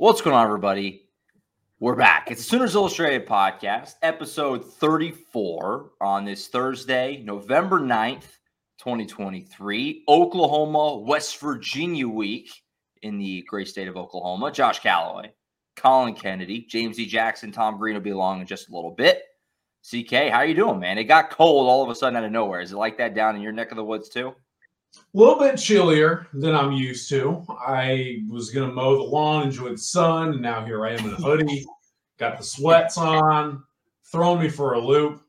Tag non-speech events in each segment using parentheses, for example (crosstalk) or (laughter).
What's going on, everybody? We're back. It's the Sooners Illustrated podcast, episode 34 on this Thursday, November 9th, 2023. Oklahoma, West Virginia week in the great state of Oklahoma. Josh Callaway, Collin Kennedy, James E. Jackson, Tom Green will be along in just a little bit. CK, how you doing, man? It got cold all of a sudden out of nowhere. Is it like that down in your neck of the woods too? A little bit chillier than I'm used to. I was going to mow the lawn, enjoy the sun, and now here I am in a hoodie, got the sweats on, throwing me for a loop.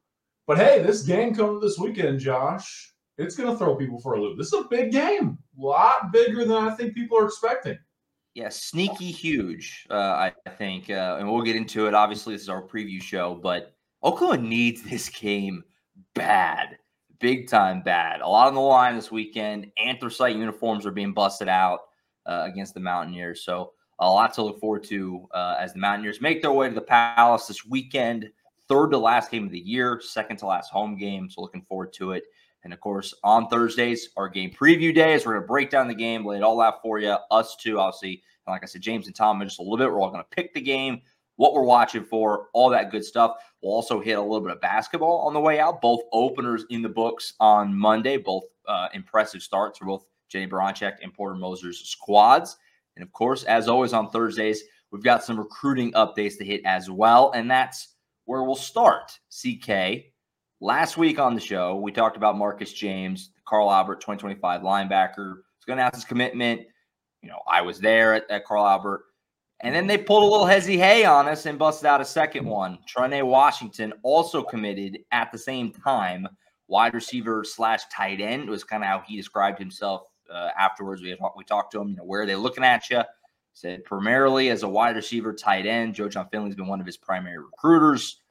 But hey, this game coming this weekend, Josh, it's going to throw people for a loop. This is a big game, a lot bigger than I think people are expecting. Yeah, sneaky huge, uh, I think. Uh, and we'll get into it. Obviously, this is our preview show, but Oklahoma needs this game bad big time bad. A lot on the line this weekend. Anthracite uniforms are being busted out uh, against the Mountaineers. So a lot to look forward to uh, as the Mountaineers make their way to the Palace this weekend. Third to last game of the year, second to last home game. So looking forward to it. And of course, on Thursdays, our game preview days. We're going to break down the game, lay it all out for you. Us too, obviously. And like I said, James and Tom just a little bit. We're all going to pick the game, what we're watching for, all that good stuff. We'll also hit a little bit of basketball on the way out. Both openers in the books on Monday, both uh, impressive starts for both Jennie Baranczyk and Porter Moser's squads. And of course, as always on Thursdays, we've got some recruiting updates to hit as well. And that's where we'll start. CK, last week on the show, we talked about Marcus James, Carl Albert, 2025 linebacker. He's going to announce his commitment. You know, I was there at, at Carl Albert. And then they pulled a little hezzy hay on us and busted out a second one. Trine Washington also committed at the same time. Wide receiver slash tight end was kind of how he described himself uh, afterwards. We, we talked to him, you know, where are they looking at you? Said primarily as a wide receiver, tight end. Joe Jon Finley's been one of his primary recruiters.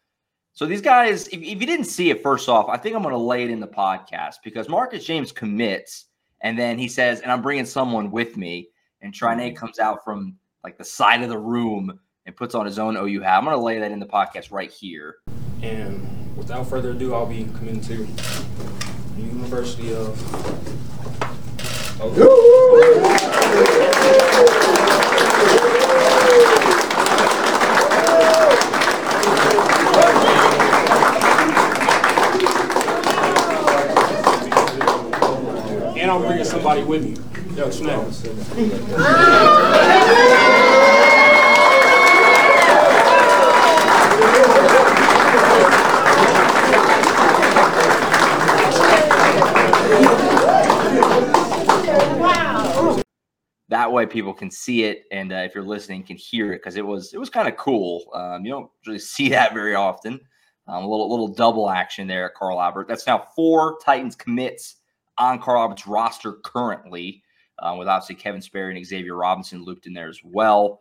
So these guys, if, if you didn't see it, first off, I think I'm going to lay it in the podcast because Marcus James commits, and then he says, and I'm bringing someone with me, and Trine comes out from like the side of the room and puts on his own OU hat. I'm going to lay that in the podcast right here. And without further ado, I'll be coming to the University of. And I'm bringing somebody with me. Yo, Snap. (laughs) that way people can see it and uh, if you're listening can hear it because it was it was kind of cool. Um, you don't really see (laughs) that very often. Um, a little little double action there at carl albert. That's now four titans commits on carl albert's roster currently uh, with obviously kevin sperry and xavier robinson looped in there as well.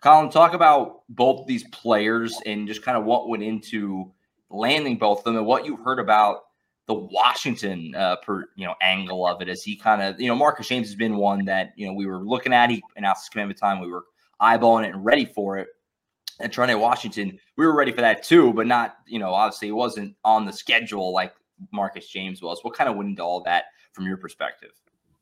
Collin talk about both these players and just kind of what went into landing both of them and what you heard about the Washington uh, per you know angle of it as he kind of you know Marcus James has been one that you know we were looking at. He announced his commitment time. We were eyeballing it and ready for it. And Trine Washington, we were ready for that too, but not you know obviously it wasn't on the schedule like Marcus James was. What kind of went into all that from your perspective?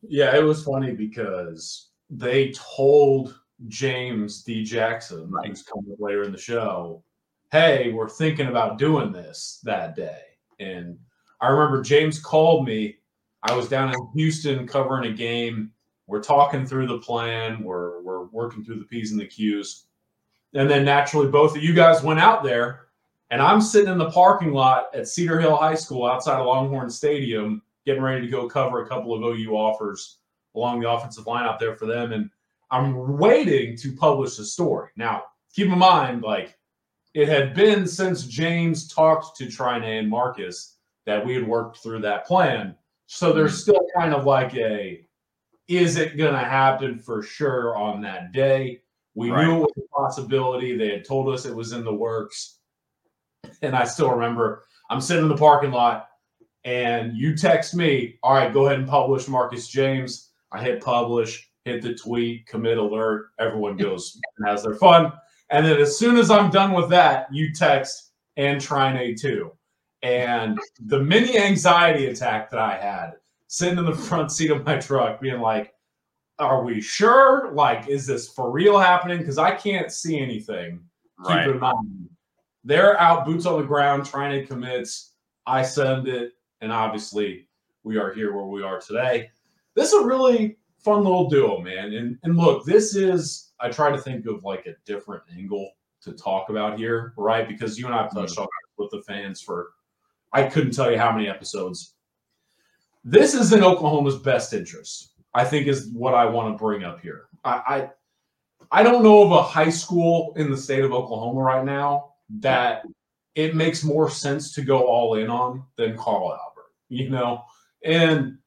Yeah, it was funny because they told James D. Jackson, right. who's coming later in the show, "Hey, we're thinking about doing this that day," and I remember James called me. I was down in Houston covering a game. We're talking through the plan. We're we're working through the P's and the Q's. And then naturally both of you guys went out there and I'm sitting in the parking lot at Cedar Hill High School outside of Longhorn Stadium getting ready to go cover a couple of OU offers along the offensive line out there for them and I'm waiting to publish the story. Now, keep in mind like it had been since James talked to Trine and Marcus that we had worked through that plan. So there's mm-hmm. still kind of like a is it going to happen for sure on that day? We right. knew it was a possibility. They had told us it was in the works. And I still remember I'm sitting in the parking lot and you text me, all right, go ahead and publish Marcus James. I hit publish, hit the tweet, commit alert. Everyone (laughs) goes and has their fun. And then as soon as I'm done with that, you text and Trine too. And the mini anxiety attack that I had sitting in the front seat of my truck, being like, are we sure? Like, is this for real happening? Because I can't see anything. Right. Keep in mind, they're out boots on the ground trying to commit. I send it, and obviously, we are here where we are today. This is a really fun little duo, man. And and look, this is I try to think of like a different angle to talk about here, right? Because you and I have touched mm. on with the fans for I couldn't tell you how many episodes. This is in Oklahoma's best interest, I think, is what I want to bring up here. I, I I don't know of a high school in the state of Oklahoma right now that it makes more sense to go all in on than Carl Albert, you know? And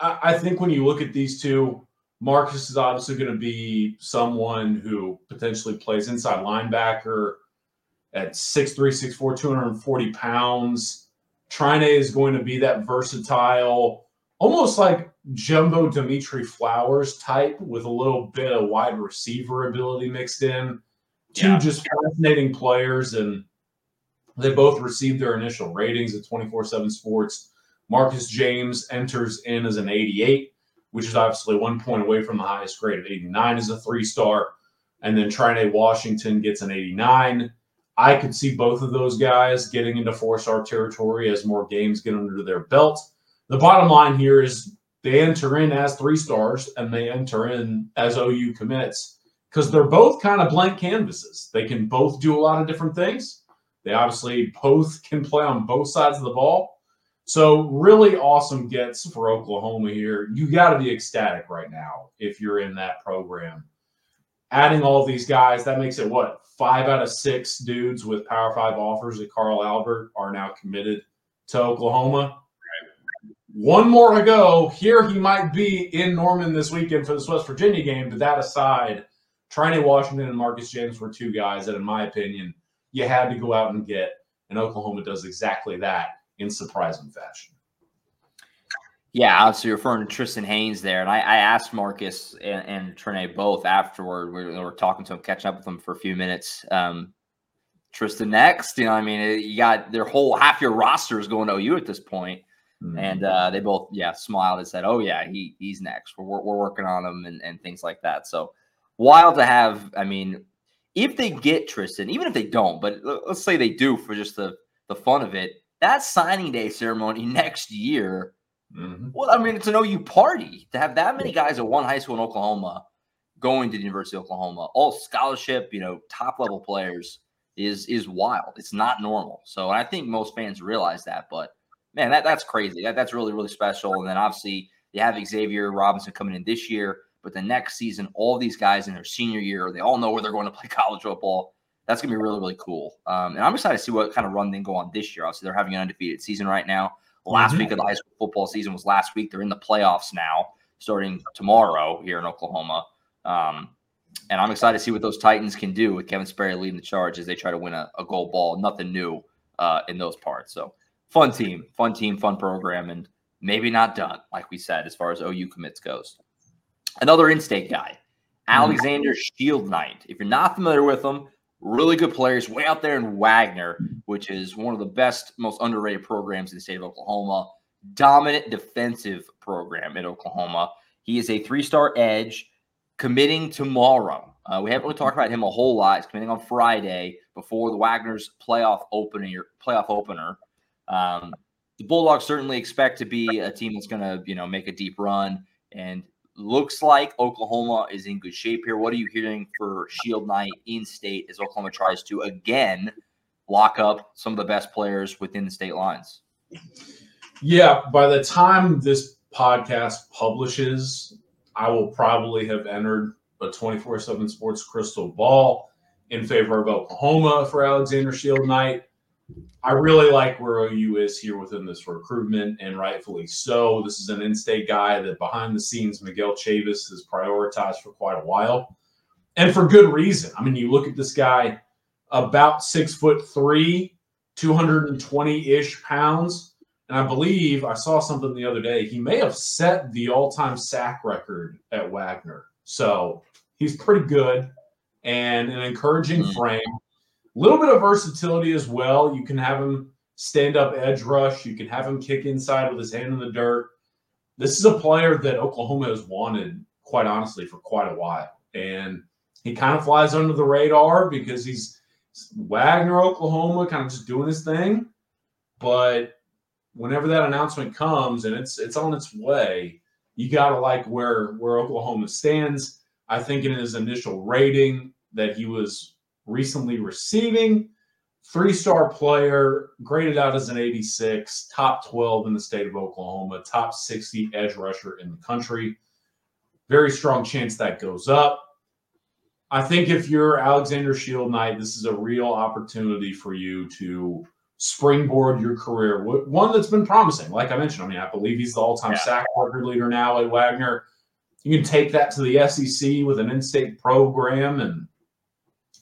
I, I think when you look at these two, Marcus is obviously going to be someone who potentially plays inside linebacker at 6'3, 6'4, 240 pounds. Trine is going to be that versatile, almost like jumbo Dimitri Flowers type with a little bit of wide receiver ability mixed in. Two Yeah. just fascinating players, and they both received their initial ratings at 24 7 Sports. Marcus James enters in as an 88, which is obviously one point away from the highest grade of 89 as a three star. And then Trine Washington gets an 89. I could see both of those guys getting into four star territory as more games get under their belt. The bottom line here is they enter in as three stars and they enter in as OU commits because they're both kind of blank canvases. They can both do a lot of different things. They obviously both (laughs) can play on both sides of the ball. So, really awesome gets for Oklahoma here. You got to be ecstatic right now if you're in that program. Adding all these guys, that makes it what? Five out of six dudes with Power Five offers at Carl Albert are now committed to Oklahoma. One more to go. Here he might be in Norman this weekend for this West Virginia game. But that aside, Trine Washington and Marcus James were two guys that, in my opinion, you had to go out and get. And Oklahoma does exactly that in surprising fashion. Yeah, obviously referring to Tristan Haynes there, and I, I asked Marcus and, and Trine both afterward. We were talking to him, catching up with them for a few minutes. Um, Tristan next, you know, I mean, you got their whole half your roster is going to OU at this point, and uh, they both, yeah, smiled and said, "Oh yeah, he he's next. We're we're working on him and and things like that." So wild to have. I mean, if they get Tristan, even if they don't, but let's say they do for just the the fun of it, that signing day ceremony (laughs) next year. Mhm. Well, I mean, it's an OU party to have that many guys at one high school in Oklahoma going to the University of Oklahoma, all scholarship, you know, top level players is is wild. It's not normal. So I think most fans realize that. But man, that that's crazy. That, that's really really special. And then obviously you have Xavier Robinson coming in this year, but the next season, all these guys in their senior year, they all know where they're going to play (laughs) college football. That's gonna be really really cool. Um, and I'm excited to see what kind of run they go on this year. Obviously, they're having an undefeated season right now. Last Mhm. week of the high school football season was last week. They're in the playoffs now, starting tomorrow here in Oklahoma. Um, and I'm excited to see what those Titans can do with Kevin Sperry leading the charge as they try to win a, a gold ball. Nothing new uh, in those parts. So fun team, fun team, fun program, and maybe not done, like we said, as far as OU commits goes. Another in-state guy, Alexander Shieldnight. If you're not familiar with him, really good players way out there in Wagoner, which is one of the best, most underrated programs in the state of Oklahoma. Dominant defensive program in Oklahoma. He is a three-star edge committing tomorrow. Uh, we haven't really talked about him a whole lot. He's committing on Friday before the Wagoner's playoff opener. Playoff opener. Um, the Bulldogs certainly expect to be a team that's going to, you know, make a deep run, and looks like Oklahoma is in good shape here. What are you hearing for Shieldnight in state as Oklahoma tries to again lock up some of the best players within the state lines? Yeah, by the time this podcast publishes, I will probably have entered a 24 7 sports crystal ball in favor of Oklahoma for Alexander Shieldnight. I really like where OU is here within this recruitment, and rightfully so. This is an in state guy that behind the scenes, Miguel Chavis has prioritized for quite a while, and for good reason. I mean, you look at this guy, about six foot three, 220 ish pounds. And I believe I saw something the other day. He may have set the all time sack record at Wagoner. So he's pretty good and an encouraging Mm. frame. Little bit of versatility as well. You can have him stand up edge rush, you can have him kick inside with his hand in the dirt. This is a player that Oklahoma has wanted quite honestly, for quite a while. And he kind of flies under the radar because he's Wagoner, Oklahoma, kind of just doing his thing. But whenever that announcement comes and it's it's on its way, you gotta like where where Oklahoma stands. I think in his initial rating that he was recently receiving, three star player, graded out as an 86, top 12 in the state of Oklahoma, top 60 edge rusher in the country. Very strong chance that goes up. I think if you're Alexander Shieldnight, this is a real opportunity for you to springboard your career. One that's been promising. Like I mentioned, I mean, I believe he's the all time yeah. sack record leader now at Wagoner. You can take that to the SEC with an in state program. And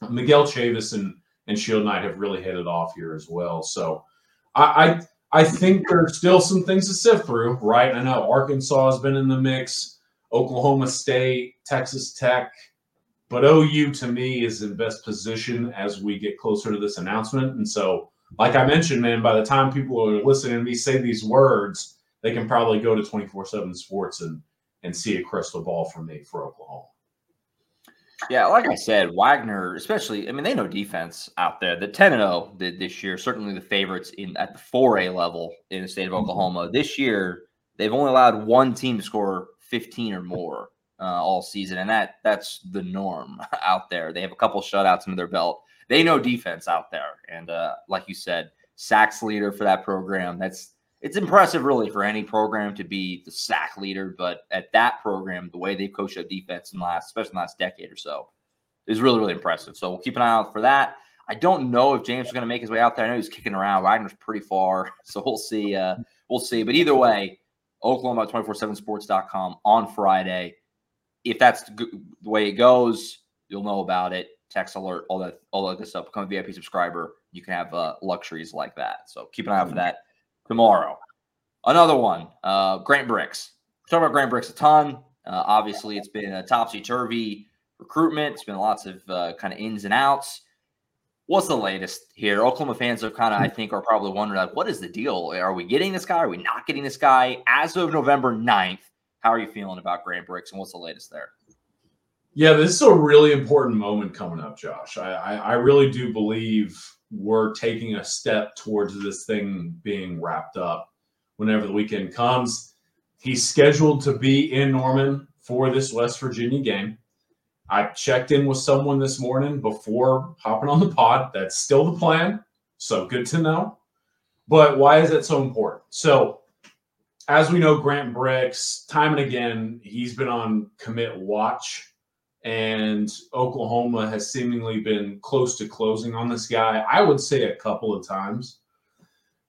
Miguel Chavis and, and Shieldnight have really hit it off here as well. So I, I, I think there's still some things to sift through, right? I know Arkansas has been in the mix, Oklahoma State, Texas Tech. But OU to me is in best position as we get closer to this announcement. And so, like I mentioned, man, by the time people are listening to me say these words, they can probably go to 24 7 sports and, and see a crystal ball from me for Oklahoma. Yeah, like I said, Wagoner, especially, I mean, they know defense out there. The 10 0 this year, certainly the favorites in at the 4A level in the state of mm-hmm. Oklahoma. This year, they've only allowed one team to score 15 or more uh, all season, and that that's the norm (laughs) out there. They have a couple shutouts under their belt. They know defense out there, and uh, like you said, sacks leader for that program. That's it's impressive, really, for any program to be the sack leader. But at that program, the way they've coached up defense in the last, especially in the last decade or so, is really really impressive. So we'll keep an eye out for that. I don't know if James is going to make his way out there. I know he's kicking around. Wagoner's pretty far, (laughs) so we'll see. Uh, we'll see. But either way, Oklahoma 247sports.com on Friday if that's the way it goes, you'll know about it. Text alert, all that, all that good stuff. Become a VIP subscriber. You can have uh, luxuries like that. So keep an eye out for that tomorrow. Another one, uh, Grant Brix. Talk about Grant Brix a ton. Uh, obviously, it's been a topsy turvy recruitment. It's been lots of uh, kind of ins and outs. What's the latest here? Oklahoma fans are kind of, I think, are probably wondering, like, what is the deal? Are we getting this guy? Are we not getting this guy? As of November 9th, how are you feeling about Grant Brix and what's the latest there? Yeah, this is a really important moment coming up, Josh. I, I, I really do believe we're taking a step towards this thing being wrapped up whenever the weekend comes. He's scheduled to be in Norman for this West Virginia game. I checked in with someone this morning before hopping on the pod. That's still the plan. So good to know. But why is that so important? So as we know, Grant Brix, time and again, he's been on commit watch, and Oklahoma has seemingly been close to closing on this guy. I would say a couple of times.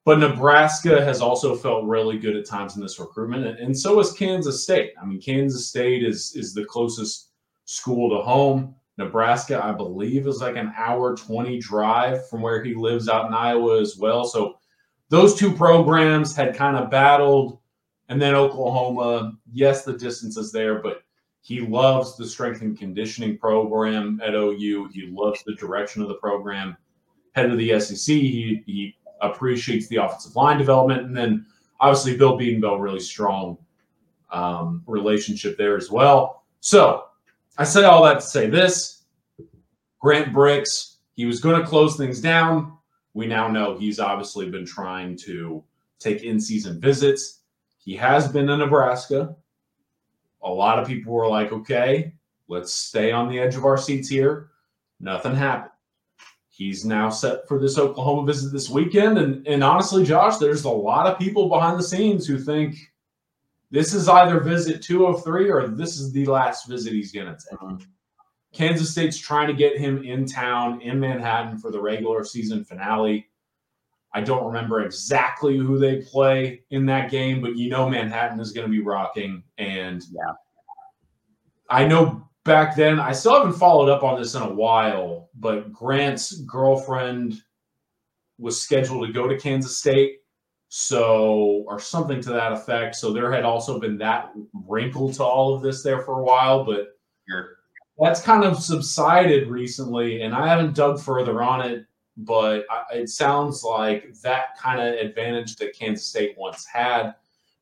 But Nebraska has also felt really good at times in this recruitment, and so is Kansas State. I mean, Kansas State is is the closest school to home. Nebraska, I believe, is like an hour 20 drive from where he lives out in Iowa as well. So those two programs had kind of battled and then Oklahoma, yes, the distance is there, but he loves the strength and conditioning program at OU. He loves the direction of the program. Head of the SEC, he, he appreciates the offensive line development. And then obviously, Bill Bedenbaugh, really strong um, relationship there as well. So I say all that to say this Grant Brix, he was going to close things down. We now know he's obviously been trying to take in season visits he has been to Nebraska. A lot of people were like, okay, let's stay on the edge of our seats here. Nothing happened. He's now set for this Oklahoma visit this weekend. And, and honestly, Josh, there's a lot of people behind the scenes who think this is either visit 203 or this is the last visit he's going to take. Mm-hmm. Kansas State's trying to get him in town in Manhattan for the regular season finale. I don't remember exactly who they play in that game, but you know Manhattan is going to be rocking. And yeah, I know back then, I still haven't followed up on this in a while, but Grant's girlfriend was scheduled to go to Kansas State. So, or something to that effect. So, there had also been that wrinkle to all of this there for a while, but that's kind of subsided recently. And I haven't dug further on it but it sounds like that kind of advantage that Kansas State once had,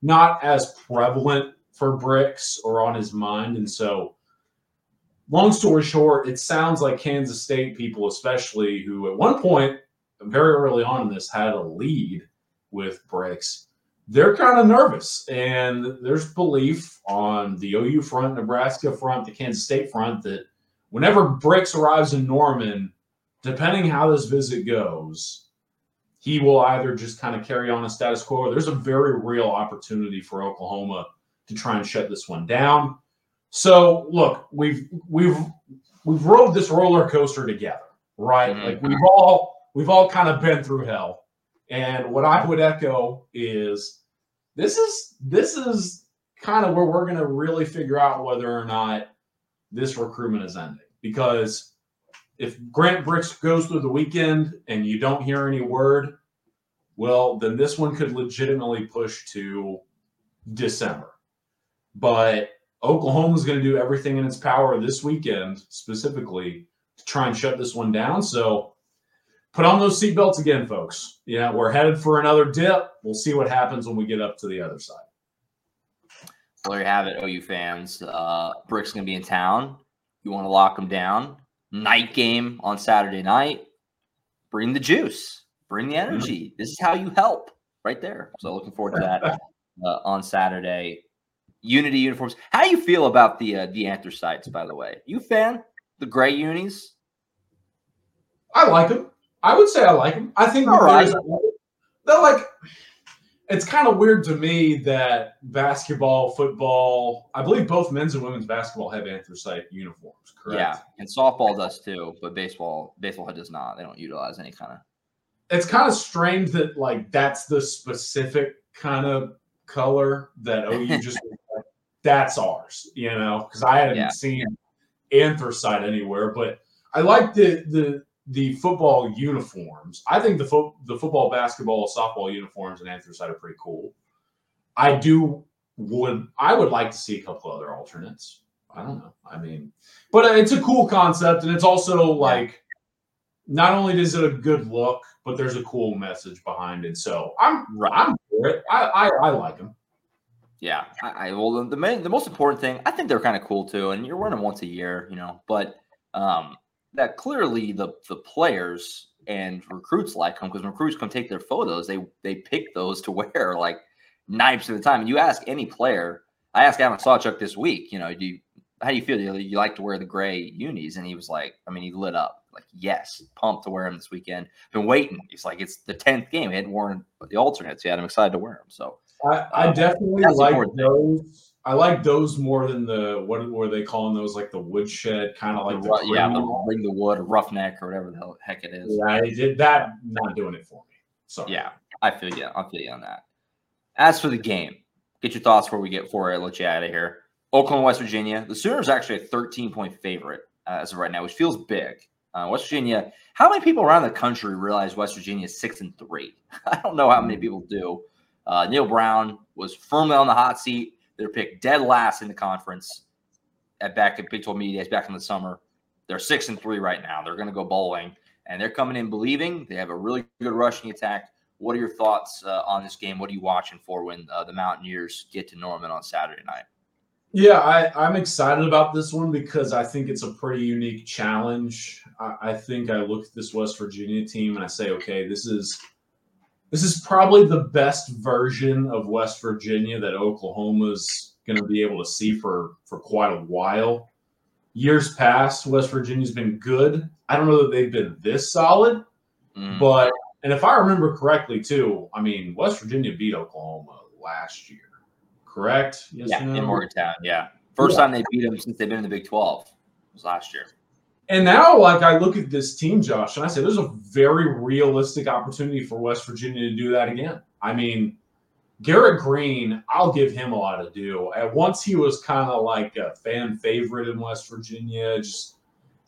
not as prevalent for Brix or on his mind. And so, long story short, it sounds like Kansas State people, especially who at one point, very early on in this, had a lead with Brix. They're kind of nervous, and there's belief on the OU front, Nebraska front, the Kansas State front that whenever Brix arrives in Norman, depending how this visit goes, he will either just kind of carry on a status quo or there's a very real opportunity for Oklahoma to try and shut this one down. So look, we've we've we've rode this roller coaster together, right? Mhm. Like we've all we've all kind of been through hell. And what I would echo is this is this is kind of where we're going to really figure out whether or not this recruitment is ending because if Grant Brix goes through the weekend and you don't hear any word, well, then this one could legitimately push to December. But Oklahoma's going to do everything in its power this weekend, specifically, to try and shut this one down. So put on those seatbelts again, folks. Yeah, we're headed for another dip. We'll see what happens when we get up to the other side. So there you have it, OU fans. Uh, Brix's going to be in town. You want to lock him down. Night game on Saturday night. Bring the juice. Bring the energy. This is how you help right there. So looking forward to that (laughs) uh, on Saturday. Unity uniforms. How do you feel about the uh, the anthracites, by the way? You fan? The gray unis? I like them. I would say I like them. I think All right. they're like. It's kind of weird to me that basketball, football, I believe both men's and women's basketball have anthracite uniforms. Correct. Yeah, and softball does too, but baseball baseball does not. They don't utilize any kind of. It's kind of strange that like that's the specific kind of color that OU (laughs) just that's ours, you know, because I hadn't Yeah. seen anthracite anywhere. But I like the the the football uniforms. I think the fo- the football, basketball, softball uniforms and anthracite are pretty cool. I do would I would like to see a couple other alternates. I don't know. I mean, but it's a cool concept, and it's also like not only is it a good look, but there's a cool message behind it. So I'm Right. I'm for it. I I, I like them. Yeah, I, I well the the, main, the most important thing I think they're kind of cool too, and you're wearing them once a year, you know. But um, that clearly the the players and recruits like them because when recruits come take their photos, they they pick those to (laughs) wear like percent of the time. And you ask any player, I asked Adam Sawchuk this week, you know, do you how do you feel? Do you, you like to wear the gray unis? And he was like, I mean, he lit up like yes, pumped to wear them this weekend. Been waiting. He's like, it's the tenth game. He hadn't worn the alternates yet. I'm excited to wear them. So. I, I definitely that's like those. I like those more than the what were they calling those like the woodshed kind of like the the yeah, the bring the wood, or roughneck, or whatever the heck it is. yeah. I did that. Not doing it for me. So Yeah, I feel you. I feel you on that. As for the game, get your thoughts before we get before I let you out of here. Oklahoma, West Virginia. The Sooners are actually a 13 point favorite uh, as of right now, which feels big. Uh, West Virginia. How many people around the country realize West Virginia is six and three? (laughs) I don't know how many people do. Uh, Neal Brown was firmly on the hot seat. They're picked dead last in the conference at back at Big 12 Media Days back in the summer. They're six and three right now. They're going to go bowling, and they're coming in believing. They have a really good rushing attack. What are your thoughts uh, on this game? What are you watching for when uh, the Mountaineers get to Norman on Saturday night? Yeah, I, I'm excited about this one because I think it's a pretty unique challenge. I, I think I look at this West Virginia team and I say, okay, this is this is probably the best version of West Virginia that Oklahoma's going to be able to see for for quite a while. Years past, West Virginia's been good. I don't know that they've been this solid, Mm, but and if I remember correctly, too, I mean West Virginia beat Oklahoma last year, correct? Yes yeah, no? in Morgantown. Yeah, first Yeah. time they beat them since they've been in the Big 12 was last year. And now, like I look at this team, Josh, and I say there's a very realistic opportunity for West Virginia to do that again. I mean, Garrett Greene, I'll give him a lot to do. At once, he was kind of like a fan favorite in West Virginia, just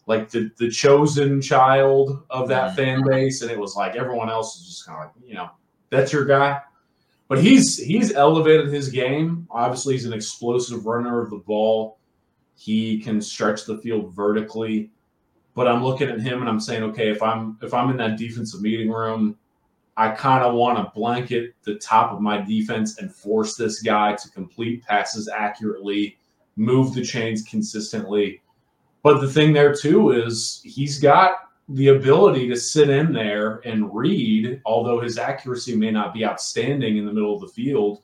like the the chosen child of that Mhm. fan base, and it was like everyone else is just kind of like, you know, that's your guy. But he's he's elevated his game. Obviously, he's an explosive runner of the ball. He can stretch the field vertically. But I'm looking at him and I'm saying, okay, if I'm if I'm in that defensive meeting room, I kind of want to blanket the top of my defense and force this guy to complete passes accurately, move the chains consistently. But the thing there too is he's got the ability to sit in there and read, although his accuracy may not be outstanding in the middle of the field,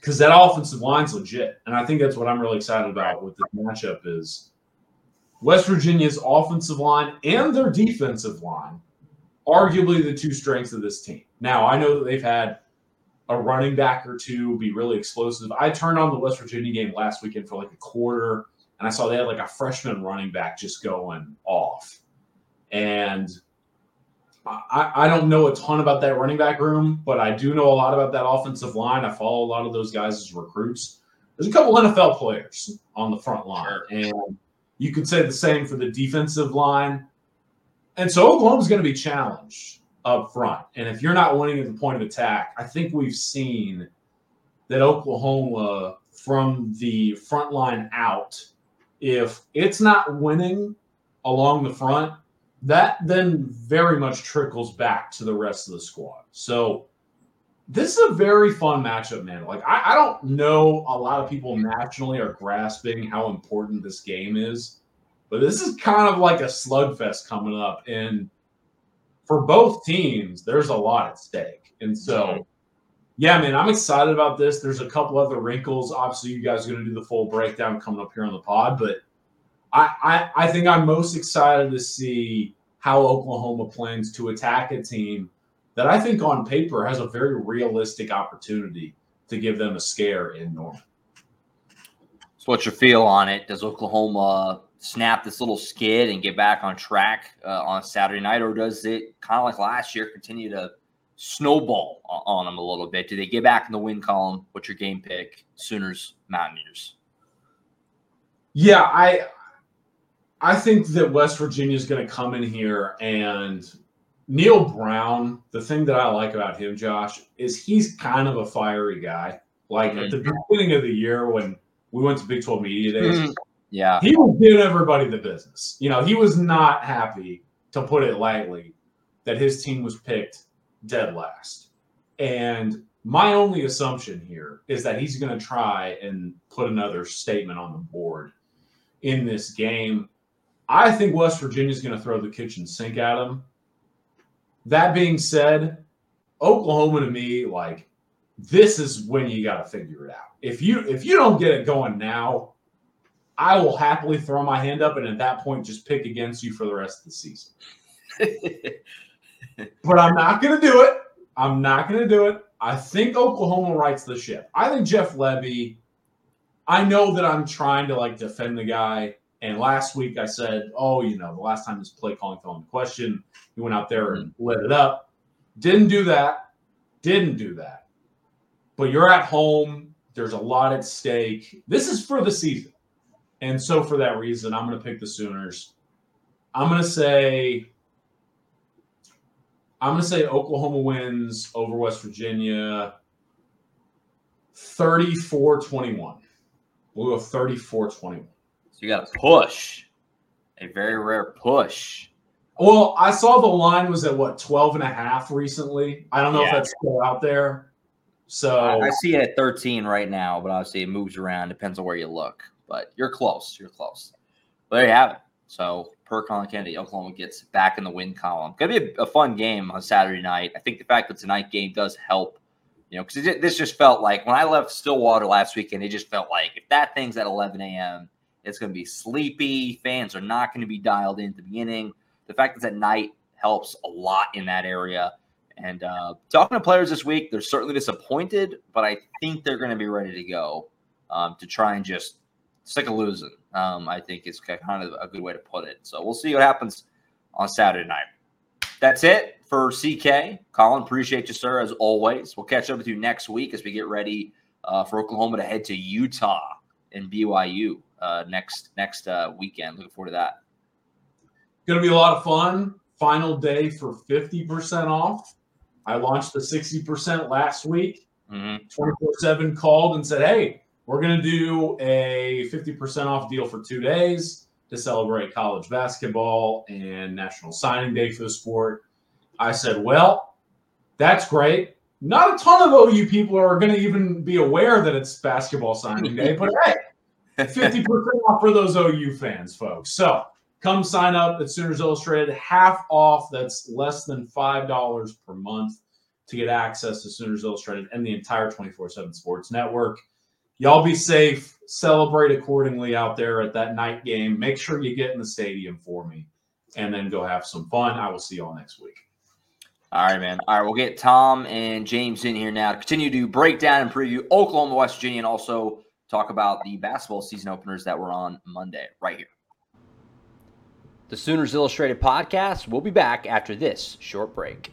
because that offensive line's legit. And I think that's what I'm really excited about with this matchup is West Virginia's offensive line and their defensive line, arguably the two strengths of this team. Now, I know that they've had a running back or two be really explosive. I turned on the West Virginia game last weekend for like a quarter, and I saw they had like a freshman running back just going off. And I, I don't know a ton about that running back room, but I do know a lot about that offensive line. I follow a lot of those guys as recruits. There's a couple NFL players on the front line, Sure. and you could say the same for the defensive line. And so Oklahoma's going to be challenged up front. And if you're not winning at the point of attack, I think we've seen that Oklahoma from the front line out, if it's not winning along the front, that then very much trickles back to the rest of the squad. So this is a very fun matchup, man. Like I, I don't know a lot of people nationally are grasping how important this game is, but this is kind of like a slugfest coming up. And for both teams, there's a lot at stake. And so mm-hmm. yeah, man, I'm excited about this. There's a couple other wrinkles. Obviously, you guys are going to do the full breakdown coming up here on the pod, but I, I, I think I'm most excited to see how Oklahoma plans to attack a team that I think on paper has a very realistic opportunity to give them a scare in Norman. So, what's your feel on it? Does Oklahoma snap this little skid and get back on track uh, on Saturday night, or does it kind of like last year continue to snowball on them a little bit? Do they get back in the win column? What's your game pick? Sooners, Mountaineers. Yeah, I I think that West Virginia is going to come in here and Neal Brown, the thing that I like about him, Josh, is he's kind of a fiery guy. Like at the beginning of the year when we went to Big 12 Media Days, Mhm. Yeah, he was giving everybody the business. You know, he was not happy, to put it lightly, that his team was picked dead last. And my only assumption here is that he's going to try and put another statement on the board in this game. I think West Virginia is going to throw the kitchen sink at him. That being said, Oklahoma to me, like this is when you got to figure it out. If you if you don't get it going now, I will happily throw my hand up and at that point just pick against you for the rest of the season. (laughs) But I'm not going to do it. I'm not going to do it. I think Oklahoma rights the ship. I think Jeff Lebby. I know that I'm trying to like defend the guy. And last week I said, oh, you know, the last time this play calling fell into question, he went out there and lit it up. Didn't do that. Didn't do that. But you're at home. There's a lot at stake. This is for the season. And so for that reason, I'm going to pick the Sooners. I'm going to say I'm going to say Oklahoma wins over West Virginia 34-21. We'll go 34-21. So you got a push, a very rare push. Well, I saw the line was at what 12 and a half recently. I don't know if that's still out there. So I I see it at 13 right now, but obviously it moves around. Depends on where you look. But you're close. You're close. But there you have it. So per Collin Kennedy, Oklahoma gets back in the win column. Gonna be a, a fun game on Saturday night. I think the fact that tonight game does help. You know, because this just felt like when I left Stillwater last weekend, it just felt like if that thing's at 11 a.m., it's going to be sleepy. Fans are not going to be dialed in at the beginning. The fact that it's at night helps a lot in that area. And uh, talking to players this week, they're certainly disappointed, but I think they're going to be ready to go um, to try and just stick a losing. Um, I think is kind of a good way to put it. So we'll see what happens on Saturday night. That's it for CK. Collin, appreciate you, sir, as always. We'll catch up with you next week as we get ready uh, for Oklahoma to head to Utah and BYU uh, next next uh, weekend. Looking forward to that. Going to be a lot of fun. Final day for 50% off. I launched the 60% last week. Mm-hmm. 24 7 called and said, Hey, we're going to do a 50% off deal for two days to celebrate college basketball and National Signing Day for the sport. I said, Well, That's great. Not a ton of OU people are going to even be aware that it's basketball signing day, but hey, 50% off for those OU fans, folks. So come sign up at Sooners Illustrated, half off. That's less than $5 per month to get access to Sooners Illustrated and the entire 24 7 sports network. Y'all be safe. Celebrate accordingly out there at that night game. Make sure you get in the stadium for me and then go have some fun. I will see y'all next week. All right, man. All right, we'll get Tom and James in here now to continue to break down and preview Oklahoma, West Virginia, and also talk about the basketball season openers that were on Monday, right here. The Sooners Illustrated podcast. We'll be back after this short break.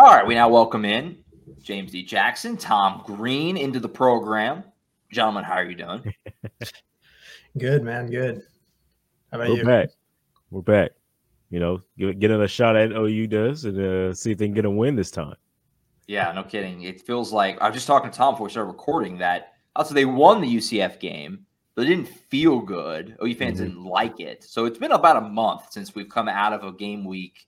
All right, we now welcome in James D. Jackson, Tom Green into the program. Gentlemen, how are you doing? (laughs) good, man. Good. How about We're you? back. We're back. You know, give, getting a shot at OU does and uh, see if they can get a win this time. Yeah, no kidding. It feels like I was just talking to Tom before we started recording that also they won the UCF game, but it didn't feel good. OU fans Mhm. didn't like it. So it's been about a month since we've come out of a game week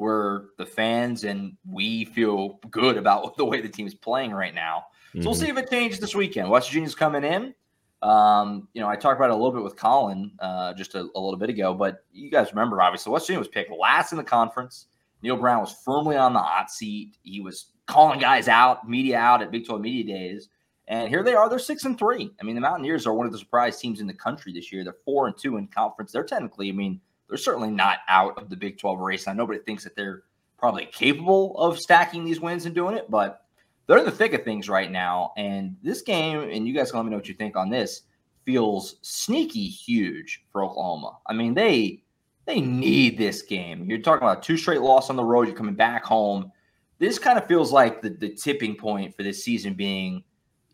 where the fans and we feel good about (laughs) the way the team's playing right now. So we'll Mhm. see if it changes this weekend. West Virginia's coming in. Um, you know, I talked about it a little bit with Collin uh, just a, a little bit ago, but you guys remember, obviously, West Virginia was picked last in the conference. Neal Brown was firmly on the hot seat. He was calling guys out, media out at Big 12 Media Days. And here they are. They're six and three. I mean, the Mountaineers are one of the surprise teams in the country this year. They're four and two in conference. They're technically, I mean, they're certainly not out of the Big 12 race. I know nobody thinks that they're probably capable of stacking these wins and doing it, but they're in the thick of things right now. And this game, and you guys can let me know what you think on this, feels sneaky huge for Oklahoma. I mean, they they need this game. You're talking about two straight loss on the road. You're coming back home. This kind of feels like the, the tipping point for this season being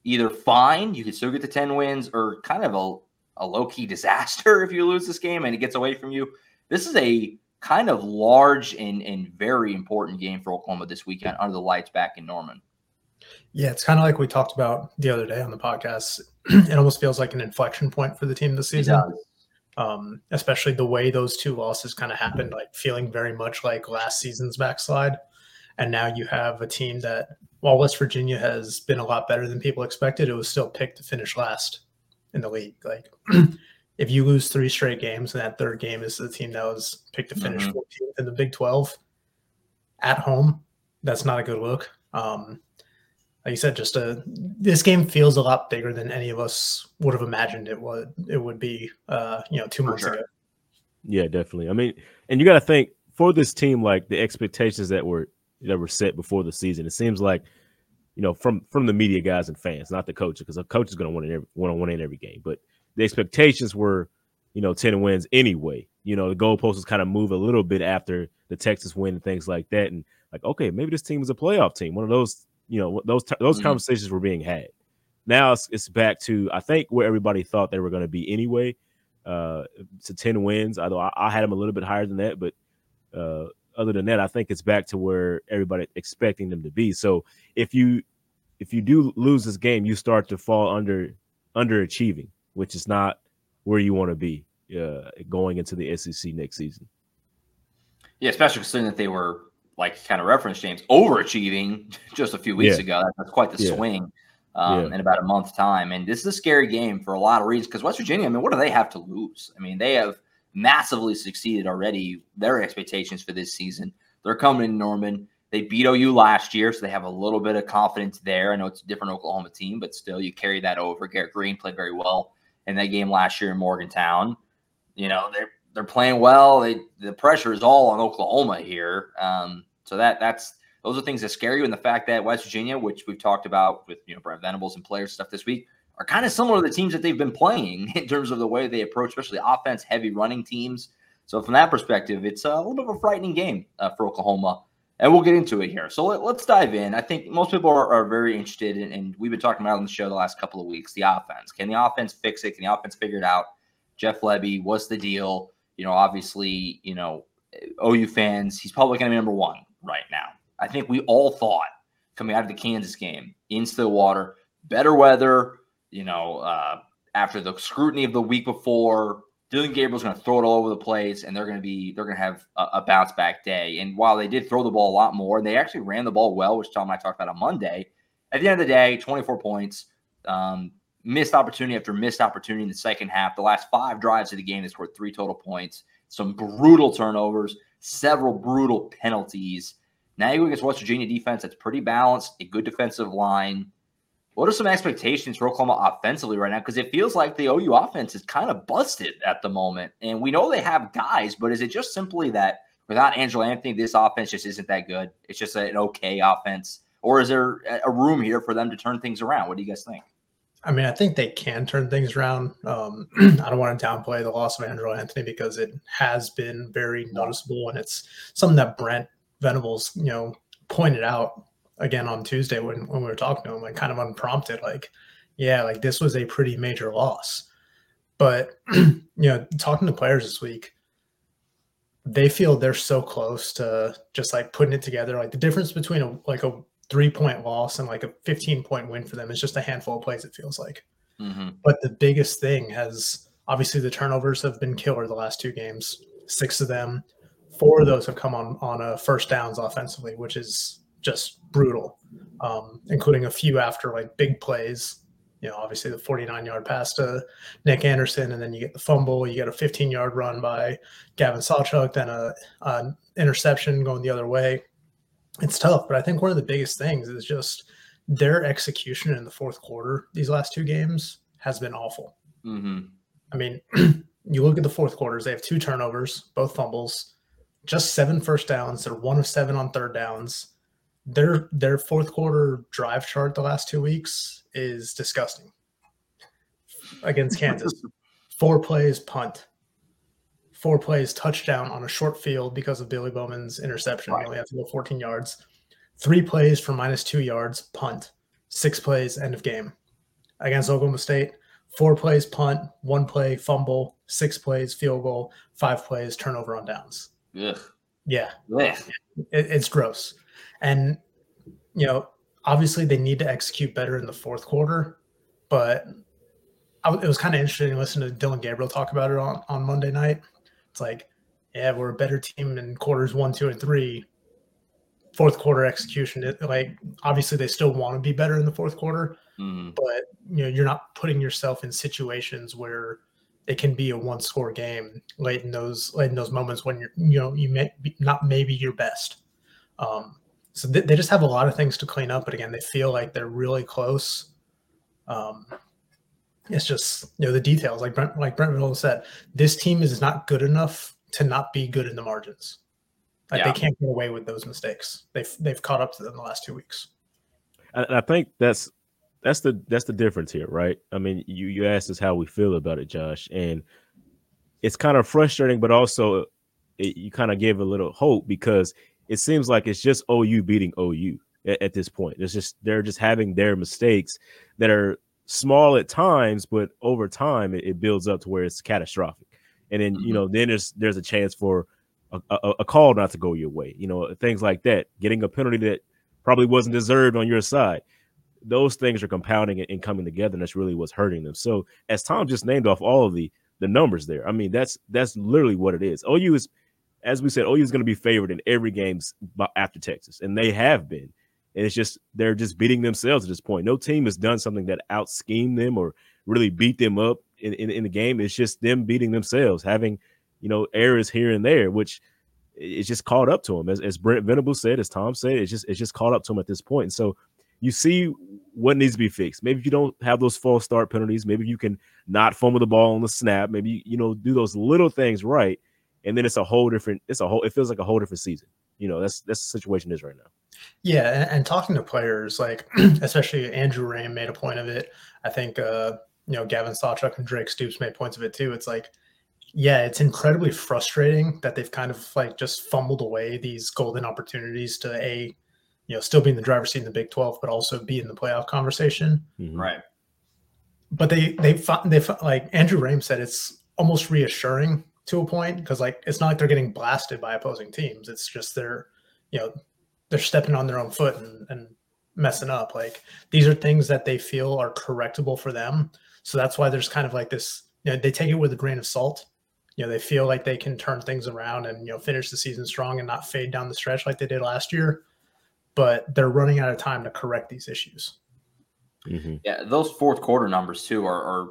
either fine, you could still get the 10 wins, or kind of a, a low key disaster (laughs) if you lose this game and it gets away from you. This is a kind of large and, and very important game for Oklahoma this weekend under the lights back in Norman. Yeah, it's kind of like we talked about the other day on the podcast. (clears throat) it almost feels like an inflection point for the team this season. Um, especially the way those two losses kind of happened, like feeling very much like last season's backslide. And now you have a team that, while West Virginia has been a lot better than people expected, it was still picked to finish last in the league. Like, (clears throat) if you lose three straight games and that third game is the team that was picked to finish Mhm. 14th in the Big 12 at home, that's not a good look. Um, like you said, just a this game feels a lot bigger than any of us would have imagined it would it would be. Uh, you know, two months sure. ago. Yeah, definitely. I mean, and you got to think for this team, like the expectations that were that were set before the season. It seems like, you know, from from the media guys and fans, not the coach, because the coach is going to win in every want to win in every game. But the expectations were, you know, ten wins anyway. You know, the goalposts kind of move a little bit after the Texas win and things like that, and like, okay, maybe this team is a playoff team. One of those, you know, those those Mhm. conversations were being had. Now it's, it's back to I think where everybody thought they were going to be anyway. uh, to 10 wins. Although I, I had them a little bit higher than that, but uh, other than that, I think it's back to where everybody expecting them to be. So if you if you do lose this game, you start to fall under underachieving, which is not where you want to be uh, going into the SEC next season. Yeah, especially considering that they were like kind of reference James overachieving (laughs) just a few weeks Yeah. ago. That's quite the Yeah. swing um, Yeah. in about a month's time. And this is a scary game for a lot of reasons because West Virginia. I mean, what do they have to lose? I mean, they have massively succeeded already. Their expectations for this season. They're coming in Norman. They beat OU last year, so they have a little bit of confidence there. I know it's a different Oklahoma team, but still, you carry that over. Garrett Greene played very well in that game last year in Morgantown. You know, they're they're playing well. They, the pressure is all on Oklahoma here. Um, so that that's those are things that scare you. And the fact that West Virginia, which we've talked about with you know Brent Venables and players stuff this week, are kind of similar to the teams that they've been playing (laughs) in terms of the way they approach, especially offense heavy running teams. So from that perspective, it's a little bit of a frightening game uh, for Oklahoma. And we'll get into it here. So let, us dive in. I think most people are, are very interested in, and we've been talking about on the show the last couple of weeks, the offense. Can the offense fix it? Can the offense figure it out? Jeff Lebby, what's the deal? You know, obviously, you know, OU fans, he's probably going to be number one right now. I think we all thought coming out of the Kansas game in Stillwater, better weather, you know, uh, after the scrutiny of the week before, Dillon Gabriel's going to throw it all over the place, and they're going to be they're going to have a, a bounce back day. And while they did throw the ball a lot more, and they actually ran the ball well, which Tom and I talked about on Monday. At the end of the day, 24 points, um, missed opportunity after missed opportunity in the second half. The last five drives of the game, they scored three total points, some brutal turnovers, several brutal penalties. Now you go against West Virginia defense that's pretty balanced, a good defensive line. What are some expectations for Oklahoma offensively right now? Because it feels like the OU offense is kind of busted at the moment. And we know they have guys, but is it just simply that without Andrel Anthony, this offense just isn't that good? It's just an okay offense. Or is there a room here for them to turn things around? What do you guys think? I mean, I think they can turn things around. Um, (clears throat) I don't want to downplay the loss of Andrel Anthony because it has been very noticeable, and it's something that Brent Venables, you know, pointed out again on Tuesday when, when we were talking to him, like kind of unprompted, like, yeah, like this was a pretty major loss. But (clears throat) you know, talking to players this week, they feel they're so close to just like putting it together. Like the difference between a like a three point loss and like a 15 point win for them is just a handful of plays, it feels like. Mm-hmm. But the biggest thing has obviously the turnovers have been killer the last two games. Six of them, four of those have come on on a first downs offensively, which is just brutal, um, including a few after like big plays. You know, obviously the 49 yard pass to Nic Anderson, and then you get the fumble. You get a 15 yard run by Gavin Sawchuk, then a, a interception going the other way. It's tough, but I think one of the biggest things is just their execution in the fourth quarter these last two games has been awful. Mm-hmm. I mean, (clears throat) you look at the fourth quarters, they have two turnovers, both fumbles, just seven first downs. They're one of seven on third downs. Their their fourth quarter drive chart the last two weeks is disgusting. Against (laughs) Kansas, four plays punt, four plays touchdown on a short field because of Billy Bowman's interception. Right. Only have to go 14 yards. Three plays for minus two yards, punt. Six plays, end of game. Against Oklahoma State, four plays punt, one play fumble, six plays field goal, five plays turnover on downs. Ugh. Yeah, Ugh. it, it's gross. And you know, obviously they need to execute better in the fourth quarter, but I, it was kind of interesting to listen to Dillon Gabriel talk about it on on Monday night. It's like, yeah, we're a better team in quarters one, two, and three. Fourth quarter execution, it, like obviously they still want to be better in the fourth quarter, Mm-hmm. but you know you're not putting yourself in situations where it can be a one score game late in those late in those moments when you're you know you may be not maybe your best um so they, they just have a lot of things to clean up but again they feel like they're really close um it's just you know the details like brent like brent Venables said this team is not good enough to not be good in the margins like Yeah. they can't get away with those mistakes they've they've caught up to them the last two weeks And I think that's that's the that's the difference here, right? I mean, you you asked us how we feel about it, Josh, and it's kind of frustrating, but also it, you kind of gave a little hope because it seems like it's just OU beating OU at, at this point. It's just they're just having their mistakes that are small at times, but over time it, it builds up to where it's catastrophic. And then Mm-hmm. you know then there's there's a chance for a, a, a call not to go your way. You know things like that, getting a penalty that probably wasn't deserved on your side. Those things are compounding and, and coming together, and that's really what's hurting them. So as Tom just named off all of the the numbers there, I mean that's that's literally what it is. OU is, as we said, OU is going to be favored in every games bu- after Texas, and they have been. And it's just they're just beating themselves at this point. No team has done something that out schemed them or really beat them up in, in, in the game. It's just them beating themselves, having you know errors here and there, which it's just caught up to them. As, as Brent Venable said, as Tom said, it's just it's just caught up to them at this point. And so you see what needs to be fixed. Maybe if you don't have those false start penalties, maybe you can not fumble the ball on the snap. Maybe you know do those little things right, and then it's a whole different. It's a whole. It feels like a whole different season. You know that's that's the situation is right now. Yeah, and, and talking to players, like (clears throat) especially Andrew Raym made a point of it. I think uh, you know Gavin Sawchuk and Drake Stoops made points of it too. It's like, yeah, it's incredibly frustrating that they've kind of like just fumbled away these golden opportunities to a, you know, still be in the driver's seat in the Big Twelve, but also be in the playoff conversation. Right. But they they fi- they fi- like Andrew Raym said, it's almost reassuring to a point because like it's not like they're getting blasted by opposing teams. It's just they're, you know, they're stepping on their own foot and, and messing up. Like these are things that they feel are correctable for them. So that's why there's kind of like this, you know, they take it with a grain of salt. You know, they feel like they can turn things around and, you know, finish the season strong and not fade down the stretch like they did last year. But they're running out of time to correct these issues. Mm-hmm. Yeah, those fourth quarter numbers too are, are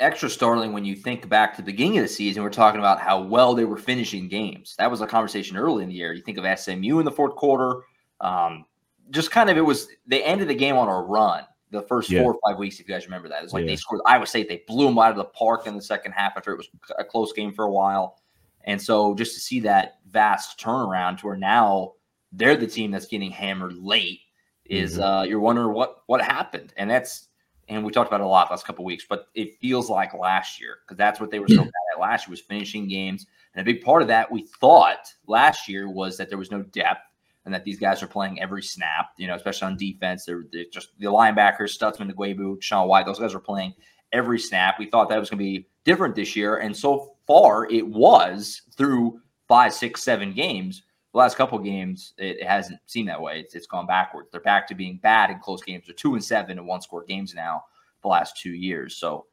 extra startling when you think back to the beginning of the season. We're talking about how well they were finishing games. That was a conversation early in the year. You think of SMU in the fourth quarter. Um, just kind of it was they ended the game on a run the first Yeah. four or five weeks. If you guys remember that, it's like Yeah. they scored Iowa State. They blew them out of the park in the second half after it was a close game for a while. And so just to see that vast turnaround to where now they're the team that's getting hammered late is Mhm. uh, you're wondering what what happened, and that's and we talked about it a lot last couple weeks, but it feels like last year because that's what they were so hmm. bad at last year was finishing games, and a big part of that we thought last year was that there was no depth and that these guys are playing every snap, you know, especially on defense. They're, they're just the linebackers, Stutzman, Guebu, Sean White, those guys are playing every snap. We thought that was going to be different this year, and so far it was through five, six, seven games the last couple games, it, it hasn't seemed that way. It's, it's gone backwards. They're back to being bad in close games. They're two and seven in one score games now the last two years. So,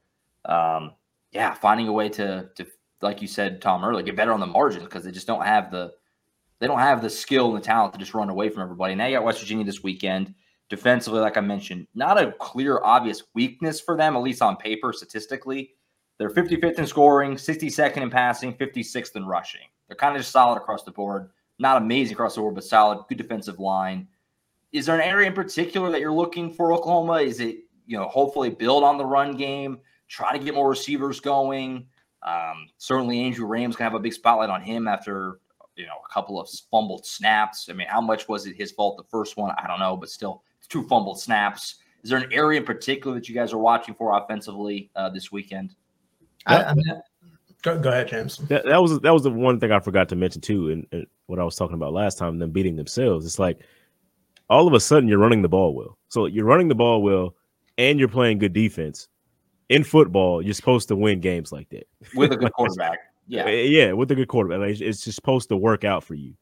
um, yeah, finding a way to to like you said, Tom earlier, get better on the margins because they just don't have the they don't have the skill and the talent to just run away from everybody. Now you got West Virginia this weekend. Defensively, like I mentioned, not a clear, obvious weakness for them, at least on paper, statistically. They're 55th in scoring, 62nd in passing, 56th in rushing. They're kind of just solid across the board not amazing across the board, but solid, good defensive line. Is there an area in particular that you're looking for Oklahoma? Is it, you know, hopefully build on the run game, try to get more receivers going? Um, certainly, Andrew Raym's gonna have a big spotlight on him after you know a couple of fumbled snaps. I mean, how much was it his fault the first one? I don't know, but still, two fumbled snaps. Is there an area in particular that you guys are watching for offensively uh, this weekend? I, I mean, go, go ahead, James. That, that was that was the one thing I forgot to mention too, and, and what I was talking about last time, them beating themselves. It's like all of a sudden you're running the ball well. So you're running the ball well, and you're playing good defense. In football, you're supposed to win games like that (laughs) With a good (laughs) quarterback. Yeah. Eh, yeah, with a good quarterback. Like, it's- it's just supposed to work out for you.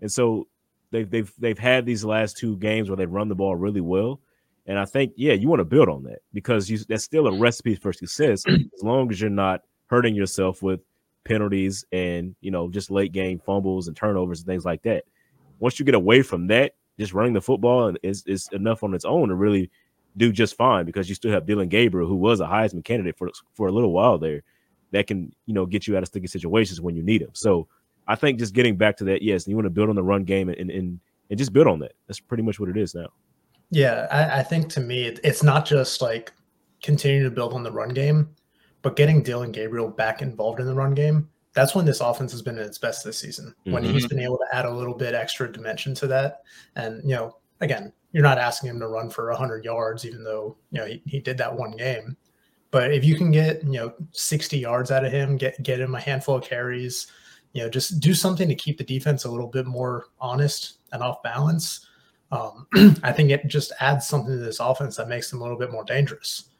And so they've they've they've had these last two games where they've run the ball really well. And I think, yeah, you want to build on that because you that's still a recipe for success as long as you're not hurting yourself with penalties and you know just late game fumbles and turnovers and things like that. Once you get away from that, just running the football is is enough on its own to really do just fine because you still have Dillon Gabriel, who was a Heisman candidate for for a little while there, that can you know get you out of sticky situations when you need him. So I think just getting back to that, yes, you want to build on the run game and and and just build on that. That's pretty much what it is now. Yeah, I, I think to me, it, it's not just like continuing to build on the run game, but getting Dillon Gabriel back involved in the run game. That's when this offense has been at its best this season. When he's been able to add a little bit extra dimension to that, and you know, again, you're not asking him to run for 100 yards, even though you know he, he did that one game. But if you can get you know 60 yards out of him, get get him a handful of carries, you know, just do something to keep the defense a little bit more honest and off balance. Um, (clears throat) I think it just adds something to this offense that makes them a little bit more dangerous.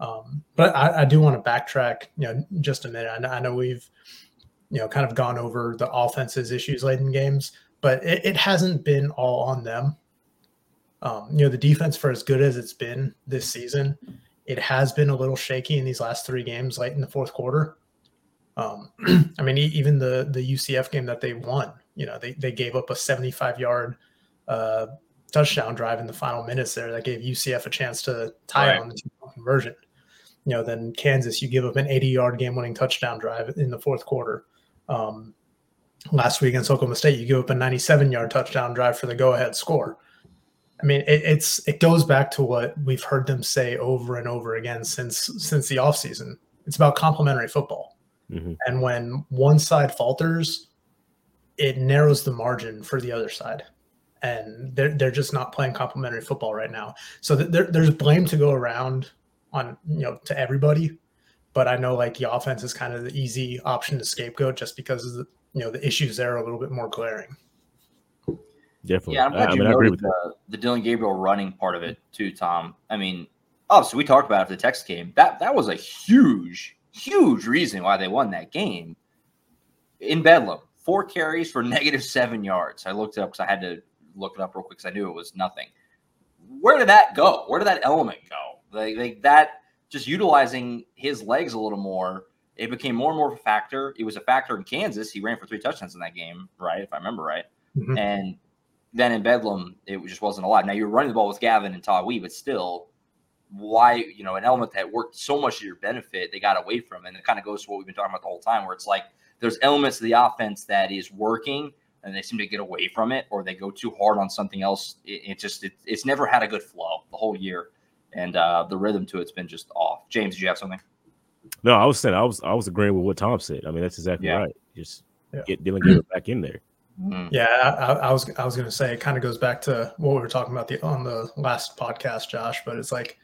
Um, but I, I do want to backtrack, you know, just a minute. I know, I know we've, you know, kind of gone over the offense's issues late in games, but it, it hasn't been all on them. Um, you know, the defense for as good as it's been this season, it has been a little shaky in these last three games late in the fourth quarter. Um, (clears throat) I mean, even the the UCF game that they won, you know, they they gave up a 75 yard uh, touchdown drive in the final minutes there that gave UCF a chance to tie Right. on the two conversion. You know, then Kansas, you give up an 80 yard game winning touchdown drive in the fourth quarter. Um, last week against Oklahoma State, you give up a 97 yard touchdown drive for the go ahead score. I mean, it, it's it goes back to what we've heard them say over and over again since since the offseason. It's about complementary football. Mhm. And when one side falters, it narrows the margin for the other side. And they're, they're just not playing complementary football right now. So th- there, there's blame to go around on, you know, to everybody. But I know like the offense is kind of the easy option to scapegoat just because of the, you know, the issues there are a little bit more glaring. Definitely. Yeah, I'm I, glad I you mean, I agree noted with the, the Dillon Gabriel running part of it too, Tom. I mean, obviously we talked about it for the Texas game. That that was a huge, huge reason why they won that game. In Bedlam, four carries for (laughs) negative seven yards. I looked it up because I had to look it up real quick because I knew it was nothing. Where did that go? Where did that element go? Like, like that, just utilizing his legs a little more. It became more and more of a factor. It was a factor in Kansas. He ran for three touchdowns in that game, right? If I remember right. Mhm. And then in Bedlam, it just wasn't allowed. Now you're running the ball with Gavin and Tawee, but still, why, you know, an element that worked so much to your benefit, they got away from. And it kind of goes to what we've been talking about the whole time, where it's like there's elements of the offense that is working and they seem to get away from it or they go too hard on something else. It, it just, it, it's never had a good flow the whole year. And uh, the rhythm to it's been just off. James, did you have something? No, I was saying I was I was agreeing with what Tom said. I mean, that's exactly Yeah. right. Just Yeah. get Dillon Gabriel back in there. Mm. Yeah, I, I I was I was going to say it kind of goes back to what we were talking about the on the last podcast, Josh. But it's like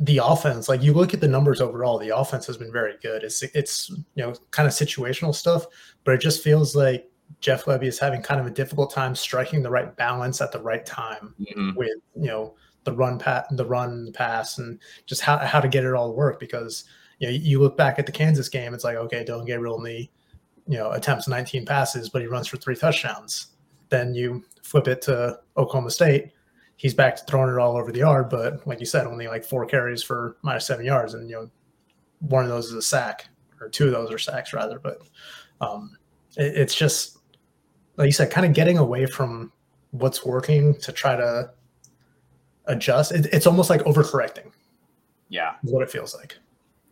the offense. Like you look at the numbers overall, the offense has been very good. It's it's you know kind of situational stuff, but it just feels like Jeff Lebby is having kind of a difficult time striking the right balance at the right time Mhm. with you know the run pat the run pass and just how, how to get it all to work because you know you look back at the Kansas game it's like okay Dillon Gabriel only you know attempts 19 passes but he runs for three touchdowns. Then you flip it to Oklahoma State he's back to throwing it all over the yard but like you said only like four carries for minus seven yards and you know one of those is a sack or two of those are sacks rather but um it, it's just like you said kind of getting away from what's working to try to adjust. It, it's almost like overcorrecting. Yeah. Is what it feels like.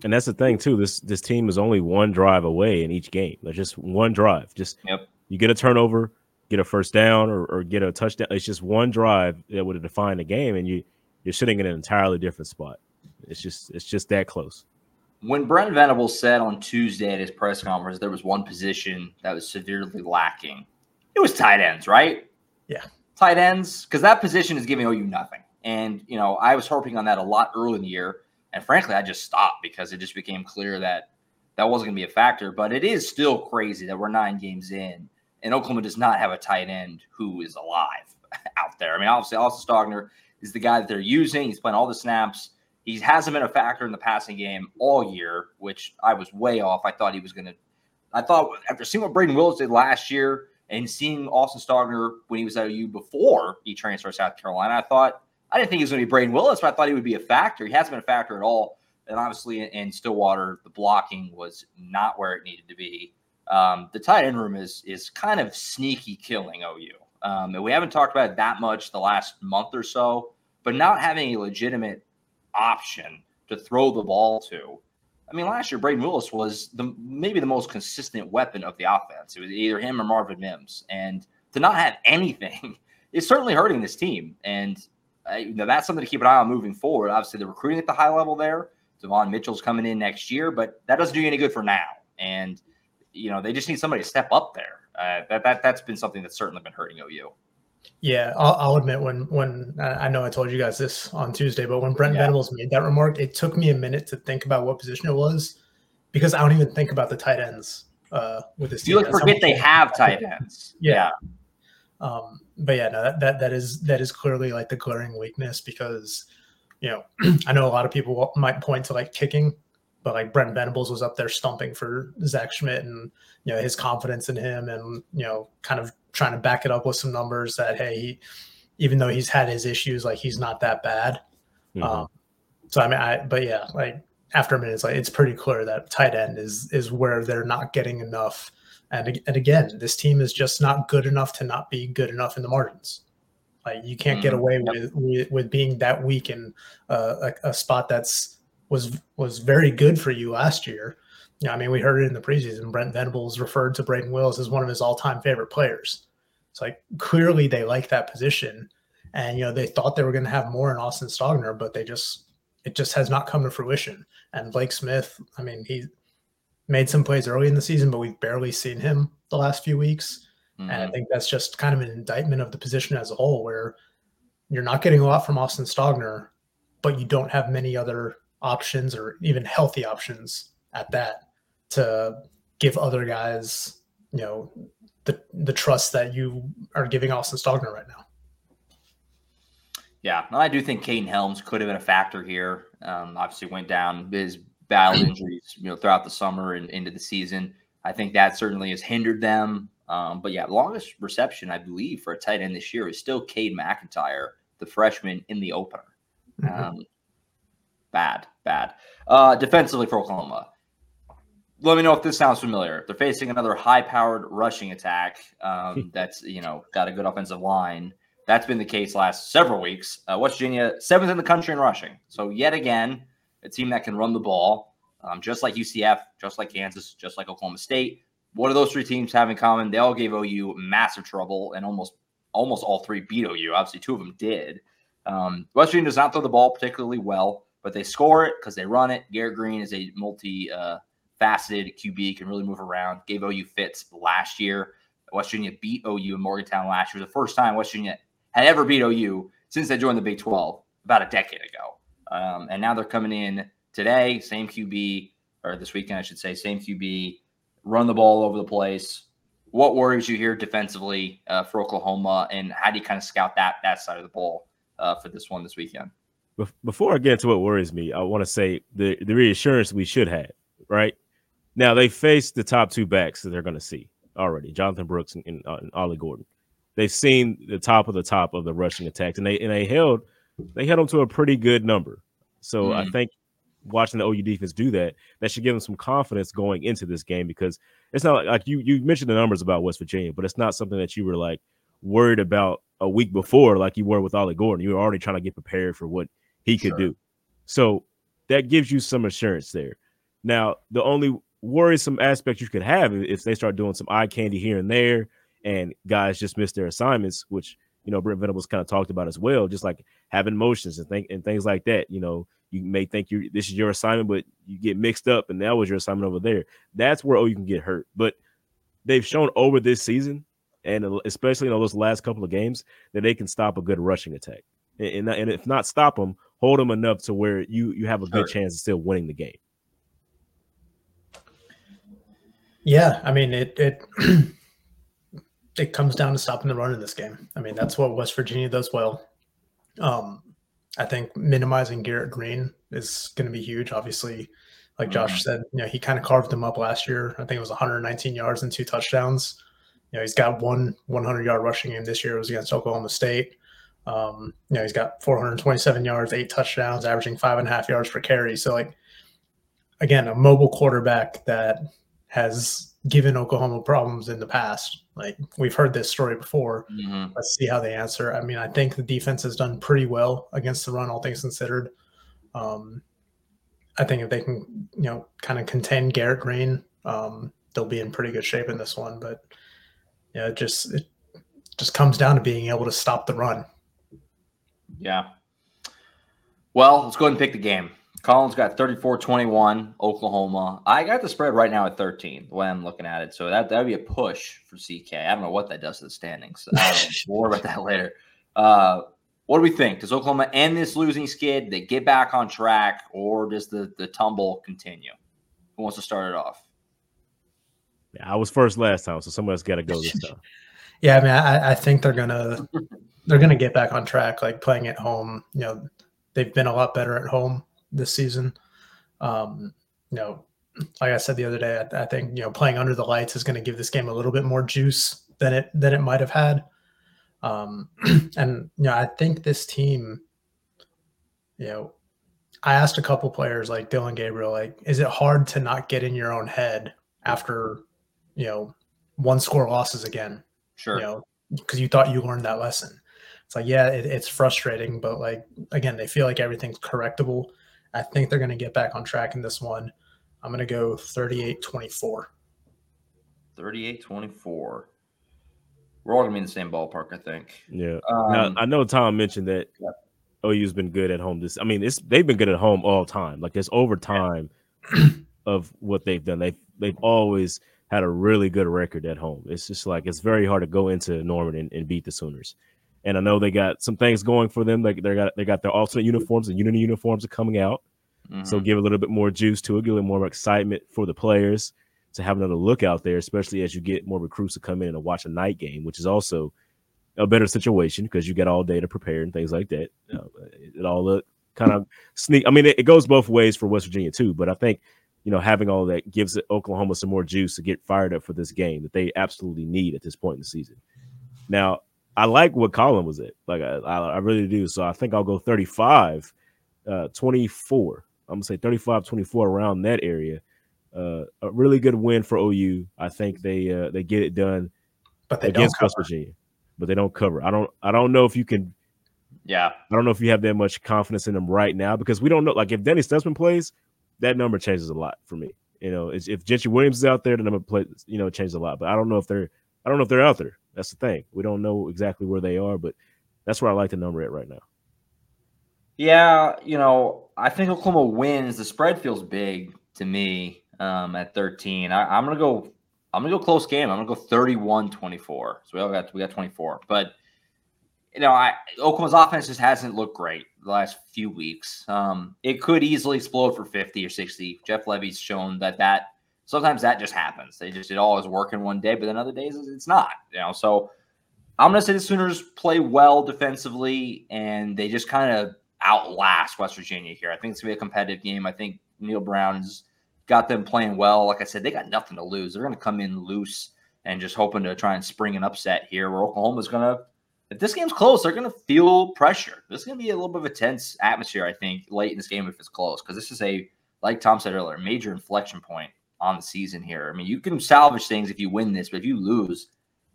And that's the thing too. This this team is only one drive away in each game. Like just one drive. Just Yep. you get a turnover, get a first down, or, or get a touchdown. It's just one drive that would have defined the game, and you you're sitting in an entirely different spot. It's just it's just that close. When Brent Venables said on Tuesday at his press conference there was one position that was severely lacking, it was tight ends, right? Yeah. Tight ends, because that position is giving OU nothing. And, you know, I was harping on that a lot early in the year. And frankly, I just stopped because it just became clear that that wasn't going to be a factor. But it is still crazy that we're nine games in and Oklahoma does not have a tight end who is alive (laughs) out there. I mean, obviously, Austin Stogner is the guy that they're using. He's playing all the snaps. He hasn't been a factor in the passing game all year, which I was way off. I thought he was going to. I thought after seeing what Brayden Willis did last year and seeing Austin Stogner when he was at OU before he transferred to South Carolina, I thought I didn't think he was going to be Brayden Willis, but I thought he would be a factor. He hasn't been a factor at all. And obviously, in, in Stillwater, the blocking was not where it needed to be. Um, the tight end room is is kind of sneaky killing OU. Um, and we haven't talked about it that much the last month or so, but not having a legitimate option to throw the ball to. I mean, last year Brayden Willis was the maybe the most consistent weapon of the offense. It was either him or Marvin Mims, and to not have anything (laughs) is certainly hurting this team. And you know, that's something to keep an eye on moving forward. Obviously, the recruiting at the high level there. Devon Mitchell's coming in next year, but that doesn't do you any good for now. And you know, they just need somebody to step up there. Uh, that that that's been something that's certainly been hurting OU. Yeah, I'll, I'll admit when when I I know I told you guys this on Tuesday, but when Brent Yeah. Venables made that remark, it took me a minute to think about what position it was because I don't even think about the tight ends uh, with this. You team. like forget they have tight ends. Yeah. Um, but yeah, no, that, that that is that is clearly like the glaring weakness because you know, (clears throat) I know a lot of people might point to like kicking, but like Brent Venables was up there stumping for Zach Schmidt and you know his confidence in him and you know kind of trying to back it up with some numbers that hey he even though he's had his issues like he's not that bad. Mhm. Um, so I mean I but yeah like after a minute it's like it's pretty clear that tight end is is where they're not getting enough. And, and again, this team is just not good enough to not be good enough in the margins. Like you can't get Mhm. away with, with with being that weak in uh, a, a spot that's was was very good for you last year. Yeah, I mean, we heard it in the preseason. Brent Venables referred to Braden Wills as one of his all-time favorite players. It's like clearly they like that position, and you know they thought they were going to have more in Austin Stogner, but they just it just has not come to fruition. And Blake Smith, I mean, he made some plays early in the season, but we've barely seen him the last few weeks. And I Mhm. think that's just kind of an indictment of the position as a whole, where you're not getting a lot from Austin Stogner, but you don't have many other options or even healthy options at that to give other guys, you know, the the trust that you are giving Austin Stogner right now. Yeah, I do think Kaden Helms could have been a factor here. Um, obviously, went down his battle injuries, you know, throughout the summer and into the season. I think that certainly has hindered them. Um, but yeah, longest reception I believe for a tight end this year is still Cade McIntyre, the freshman in the opener. Um, bad, bad. Uh, defensively for Oklahoma. Let me know if this sounds familiar. They're facing another high-powered rushing attack um, (laughs) that's you know got a good offensive line. That's been the case last several weeks. Uh, West Virginia seventh in the country in rushing. So yet again, a team that can run the ball, um, just like UCF, just like Kansas, just like Oklahoma State. What do those three teams have in common? They all gave OU massive trouble, and almost almost all three beat OU. Obviously, two of them did. Um, West Virginia does not throw the ball particularly well, but they score it because they run it. Garrett Greene is a multi uh, faceted QB, can really move around. Gave OU fits last year. West Virginia beat OU in Morgantown last year. The first time West Virginia had ever beat OU since they joined the Big 12 about a decade ago. Um, and now they're coming in today, same QB, or this weekend, I should say, same QB, run the ball over the place. What worries you here defensively uh, for Oklahoma, and how do you kind of scout that that side of the ball uh, for this one this weekend? Before I get into what worries me, I want to say the the reassurance we should have. Right now, they face the top two backs that they're going to see already: Jonathan Brooks and, and, uh, and Ollie Gordon. They've seen the top of the top of the rushing attacks, and they and they held they held them to a pretty good number. So I Mhm. think watching the OU defense do that, that should give them some confidence going into this game because it's not like, like you you mentioned the numbers about West Virginia, but it's not something that you were like worried about a week before, like you were with Ollie Gordon. You were already trying to get prepared for what he could Sure. do. So that gives you some assurance there. Now, the only worrisome aspect you could have is if they start doing some eye candy here and there, and guys just miss their assignments, which you know Brent Venables kind of talked about as well, just like having motions and think and things like that. You know, you may think you this is your assignment, but you get mixed up, and that was your assignment over there. That's where oh you can get hurt. But they've shown over this season, and uh, especially in those last couple of games, that they can stop a good rushing attack, and and, and if not stop them, hold them enough to where you you have a good Sure. chance of still winning the game. Yeah, I mean it it (clears throat) it comes down to stopping the run in this game. I mean that's what West Virginia does well. Um, I think minimizing Garrett Greene is going to be huge. Obviously, like Josh said, you know he kind of carved them up last year. I think it was 119 yards and two touchdowns. You know he's got one 100 yard rushing game this year. It was against Oklahoma State. Um, you know he's got 427 yards, eight touchdowns, averaging five and a half yards per carry. So like again, a mobile quarterback that has given Oklahoma problems in the past. Like we've heard this story before. Mhm. Let's see how they answer. I mean, I think the defense has done pretty well against the run, all things considered. Um, I think if they can, you know, kind of contain Garrett Greene, um, they'll be in pretty good shape in this one. But yeah, it just it just comes down to being able to stop the run. Yeah. Well, let's go ahead and pick the game. Collin's got 34 21, Oklahoma. I got the spread right now at 13, the way I'm looking at it. So that that would be a push for CK. I don't know what that does to the standings. Um, we'll worry about that later. Uh, what do we think? Does Oklahoma end this losing skid? They get back on track, or does the, the tumble continue? Who wants to start it off? Yeah, I was first last time, so someone else got to go this time. (laughs) Yeah, I mean, I, I think they're gonna they're gonna get back on track, like playing at home. You know, they've been a lot better at home this season. Um, you know, like I said the other day, I, I think you know playing under the lights is going to give this game a little bit more juice than it than it might have had. Um, (clears throat) and you know, I think this team, you know, I asked a couple players like Dillon Gabriel, like, is it hard to not get in your own head after, you know, one score losses again? Sure. You know, because you thought you learned that lesson. It's like, yeah, it, it's frustrating, but like again, they feel like everything's correctable. I think they're going to get back on track in this one. I'm going to go 38 24. 38 24. We're all going to be in the same ballpark, I think. Yeah. Um, now, I know Tom mentioned that OU's been good at home. This, I mean, it's they've been good at home all time. Like it's over time of what they've done. They've they've always had a really good record at home. It's just like it's very hard to go into Norman and, and beat the Sooners. And I know they got some things going for them. Like they got they got their alternate uniforms and unity uniforms are coming out. So mhm. give a little bit more juice to it, give a little more excitement for the players to have another look out there, especially as you get more recruits to come in and watch a night game, which is also a better situation because you get all day to prepare and things like that. You know, it all look kind of sneak. I mean, it, it goes both ways for West Virginia too, but I think you know having all that gives Oklahoma some more juice to get fired up for this game that they absolutely need at this point in the season. Now, I like what Collin was at, like I, I, I really do. So I think I'll go 35, uh, 24. I'm gonna say 35, 24 around that area. Uh, a really good win for OU. I think they uh, they get it done But they don't against West cover. Virginia, but they don't cover. I don't I don't know if you can Yeah. I don't know if you have that much confidence in them right now because we don't know. Like if Danny Stutzman plays, that number changes a lot for me. You know, it's, if Gentry Williams is out there, the number play you know changes a lot. But I don't know if they're I don't know if they're out there. That's the thing. We don't know exactly where they are, but that's where I like the number at right now. Yeah, you know, I think Oklahoma wins. The spread feels big to me um, at 13. I, I'm gonna go. I'm gonna go close game. I'm gonna go 31-24. So we all got we got 24. But you know, I Oklahoma's offense just hasn't looked great the last few weeks. Um, it could easily explode for 50 or 60. Jeff Lebby's shown that that sometimes that just happens. They just it all is working one day, but then other days it's not. You know, so I'm going to say the Sooners play well defensively, and they just kind of outlast West Virginia here. I think it's going to be a competitive game. I think Neal Brown's got them playing well. Like I said, they got nothing to lose. They're going to come in loose and just hoping to try and spring an upset here. Where Oklahoma's going to, if this game's close, they're going to feel pressure. This is going to be a little bit of a tense atmosphere, I think, late in this game if it's close, because this is a, like Tom said earlier, major inflection point on the season here. I mean, you can salvage things if you win this, but if you lose,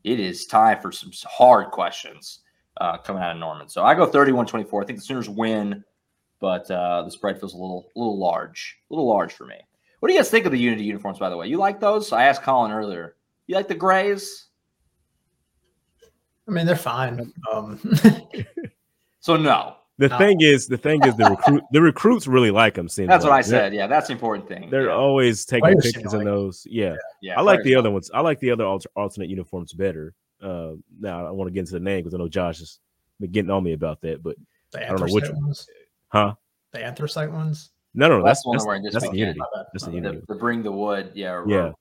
it is time for some hard questions uh, coming out of Norman. So I go 31-24. I think the Sooners win, but uh, the spread feels a little, a little large, a little large for me. What do you guys think of the Unity uniforms, by the way? You like those? I asked Collin earlier. You like the grays? I mean, they're fine. Um, (laughs) So no. The No. thing is, the thing is, the recruit the recruits really like them. Seems That's what I like. They're- said. Yeah, that's the important thing. They're yeah. always taking Players pictures to in like those. Yeah, yeah, I like the other ones. I like the other alter, alternate uniforms better. Uh, now I want to get into the name because I know Josh has been getting on me about that. But the I don't know which ones. huh? The anthracite ones. No, no, no That's that's the one that's, they're wearing that's the unity. That's the unity. The, the bring the wood, yeah, or Yeah.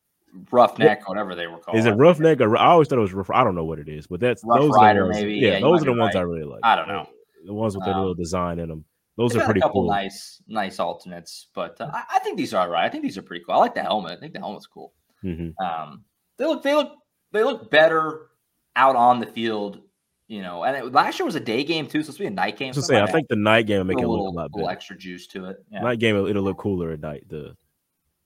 roughneck, whatever they were called. Is it roughneck or I always thought it was rough? I don't know what it is, but that's Rough those Rider, are the ones, maybe. Yeah, Yeah, those are the be ones I really like. I don't know. The ones with their Um, little design in them. Those are pretty a couple cool. nice, nice alternates, but uh, I, I think these are all right. I think these are pretty cool. I like the helmet. I think the helmet's cool. hmm Um, they look, they look, they look better out on the field, you know. And it, last year was a day game too, so it's be a night game. So say, I think the night game will make it look little, a lot little better. extra juice to it. Yeah, Night game, it'll look cooler at night. The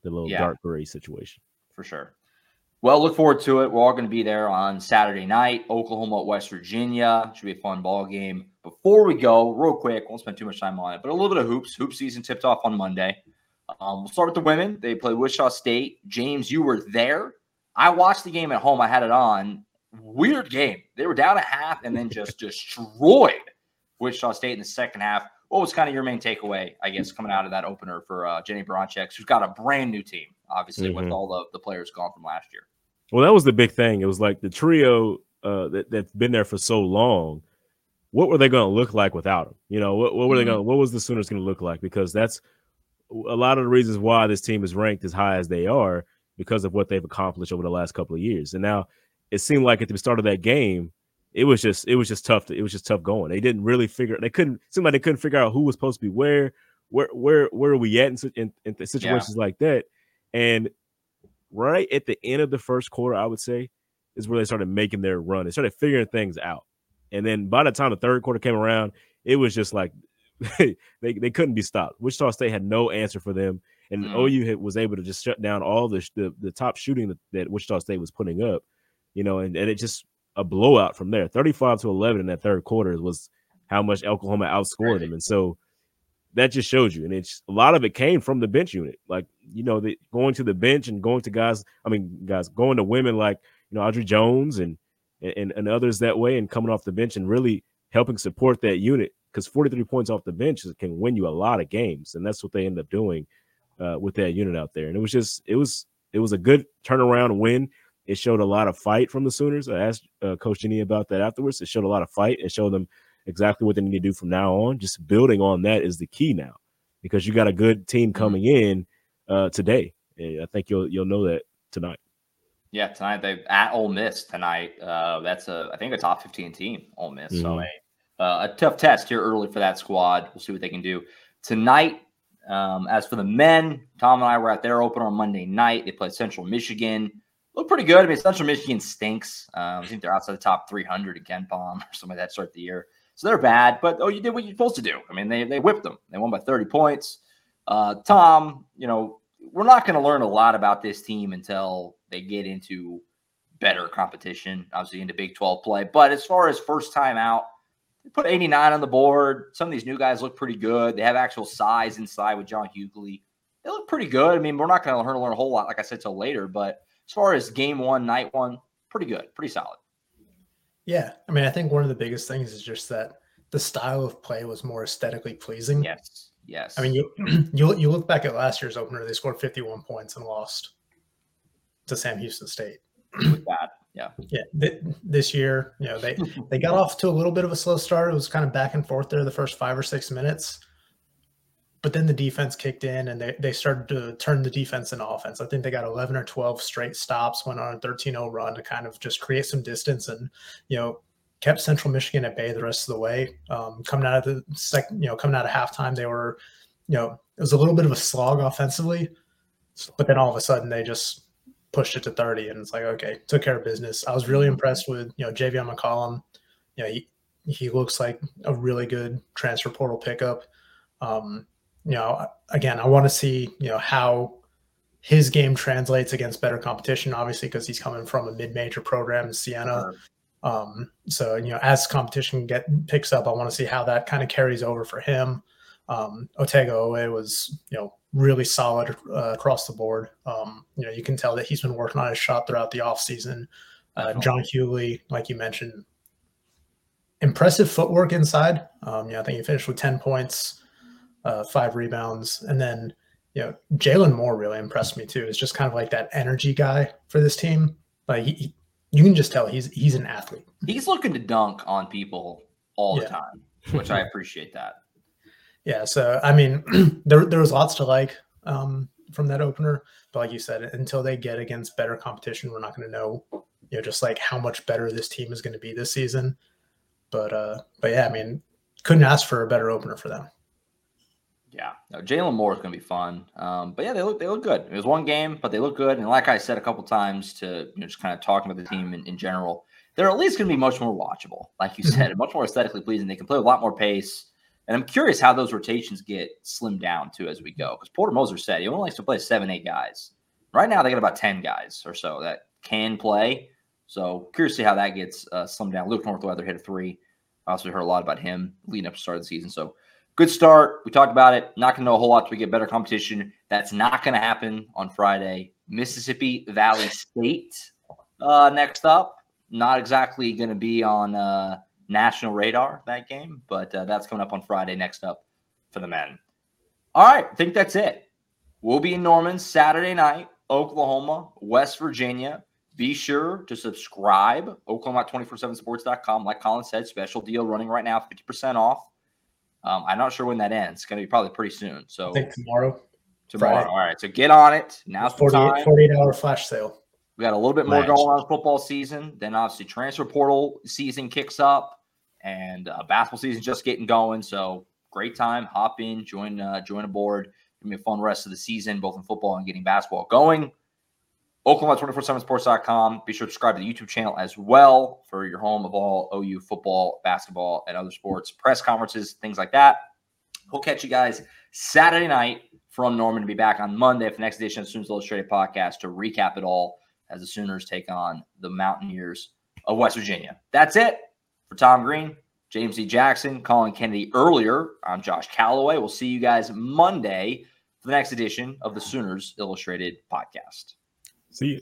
the little Yeah. dark gray situation. for sure. Well, look forward to it. We're all going to be there on Saturday night. Oklahoma at West Virginia should be a fun ball game. Before we go, real quick, won't spend too much time on it, but a little bit of hoops. Hoop season tipped off on Monday. Um, we'll start with the women. They play Wichita State. James, you were there. I watched the game at home. I had it on. Weird game. They were down a half and then just (laughs) destroyed Wichita State in the second half. What was kind of your main takeaway, I guess, coming out of that opener for uh, Jennie Baranczyk, who's got a brand new team, obviously, with Mhm. all the, the players gone from last year? Well, that was the big thing. It was like the trio uh, that that's been there for so long. What were they going to look like without him? You know, what, what were they Mhm. going? to What was the Sooners going to look like? Because that's a lot of the reasons why this team is ranked as high as they are because of what they've accomplished over the last couple of years. And now it seemed like at the start of that game, it was just it was just tough. To, it was just tough going. They didn't really figure. They couldn't. Seemed like they couldn't figure out who was supposed to be where. Where where where are we at in, in, in situations yeah. like that? And right at the end of the first quarter, I would say, is where they started making their run. They started figuring things out. And then by the time the third quarter came around, it was just like (laughs) they they couldn't be stopped. Wichita State had no answer for them, and mm. OU was able to just shut down all the the, the top shooting that, that, Wichita State was putting up. You know, and, and it just a blowout from there, thirty five to eleven in that third quarter was how much Oklahoma outscored them, and so that just shows you. And it's a lot of it came from the bench unit, like you know, the, going to the bench and going to guys. I mean, guys going to women like you know Aubrey Joens and and, and others that way, and coming off the bench and really helping support that unit because 43 points off the bench can win you a lot of games, and that's what they end up doing uh, with that unit out there. And it was just it was it was a good turnaround win. It showed a lot of fight from the Sooners. I asked uh, Coach Jenny about that afterwards. It showed a lot of fight. It showed them exactly what they need to do from now on. Just building on that is the key now, because you got a good team mm-hmm. coming in uh, today. And I think you'll you'll know that tonight. Yeah, tonight they at Ole Miss tonight. Uh, that's a I think a top fifteen team, Ole Miss. Mm-hmm. So a, uh, a tough test here early for that squad. We'll see what they can do tonight. Um, as for the men, Tom and I were at their open on Monday night. They played Central Michigan. Look pretty good. I mean, Central Michigan stinks. Um, I think they're outside the top 300 at KenPom (laughs) or something like that start the year. So they're bad, but oh, you did what you're supposed to do. I mean, they they whipped them. They won by 30 points. Uh, Tom, you know, we're not going to learn a lot about this team until they get into better competition, obviously into Big 12 play. But as far as first time out, they put 89 on the board. Some of these new guys look pretty good. They have actual size inside with John Hugley. They look pretty good. I mean, we're not going to learn, a whole lot, like I said, till later. But as far as game one, night one, pretty good, pretty solid. Yeah. I mean, I think one of the biggest things is just that the style of play was more aesthetically pleasing. Yes. Yes. I mean, you (clears throat) you you look back at last year's opener; they scored 51 points and lost to Sam Houston State. With that, yeah, yeah. Th- this year, you know, they (laughs) they got off to a little bit of a slow start. It was kind of back and forth there the first five or six minutes, but then the defense kicked in and they they started to turn the defense into offense. I think they got 11 or 12 straight stops, went on a 13-0 run to kind of just create some distance and you know kept Central Michigan at bay the rest of the way. Um, coming out of the second, you know, coming out of halftime, they were, you know, it was a little bit of a slog offensively, but then all of a sudden they just pushed it to 30 and it's like, okay, took care of business. I was really mm-hmm. impressed with, you know, jv McCollum. You know, he, he looks like a really good transfer portal pickup. Um, you know, again, I want to see, you know, how his game translates against better competition, obviously, because he's coming from a mid-major program in Siena. Um, so you know, as competition get picks up, I want to see how that kind of carries over for him. Um, Otega Oweh was you know really solid uh, across the board. Um, you know, you can tell that he's been working on his shot throughout the offseason. Uh, John Hugley, like you mentioned, impressive footwork inside. Um, you know, I think he finished with 10 points, uh, five rebounds. And then, you know, Jalen Moore really impressed me too. It's just kind of like that energy guy for this team. Like he, you can just tell he's he's an athlete. He's looking to dunk on people all yeah. the time, which I appreciate that. Yeah, so I mean, (clears throat) there there was lots to like um, from that opener, but like you said, until they get against better competition, we're not going to know, you know, just like how much better this team is going to be this season. But uh, but yeah, I mean, couldn't ask for a better opener for them. Yeah, no, Jalen Moore is going to be fun. Um, but yeah, they look they look good. It was one game, but they look good. And like I said a couple times, to you know, just kind of talking about the team in, in general, they're at least going to be much more watchable. Like you said, much more aesthetically pleasing. They can play a lot more pace. And I'm curious how those rotations get slimmed down too as we go. Because Porter Moser said he only likes to play seven, eight guys. Right now, they got about ten guys or so that can play. So curious to see how that gets uh, slimmed down. Luke Northweather hit a three. Also heard a lot about him leading up to start of the season. So good start. We talked about it. Not going to know a whole lot till we get better competition. That's not going to happen on Friday. Mississippi Valley State uh, next up. Not exactly going to be on uh, national radar that game, but uh, that's coming up on Friday next up for the men. All right, I think that's it. We'll be in Norman Saturday night, Oklahoma, West Virginia. Be sure to subscribe, Oklahoma247sports.com. Like Collin said, special deal running right now, 50% off. Um, I'm not sure when that ends. It's going to be probably pretty soon. So I think tomorrow. Tomorrow. Friday. All right. So get on it. Now's 48, 48 hour flash sale. We got a little bit more going on football season. Then obviously transfer portal season kicks up, and uh, basketball season just getting going. So great time. Hop in, join, uh, join aboard. Give me a fun rest of the season, both in football and getting basketball going. Oklahoma247sports.com. Be sure to subscribe to the YouTube channel as well for your home of all OU football, basketball, and other sports, press conferences, things like that. We'll catch you guys Saturday night from Norman to be back on Monday for the next edition of Sooners Illustrated podcast to recap it all as the Sooners take on the Mountaineers of West Virginia. That's it for Tom Green, James E. Jackson, Collin Kennedy earlier. I'm Josh Callaway. We'll see you guys Monday for the next edition of the Sooners Illustrated podcast. See you.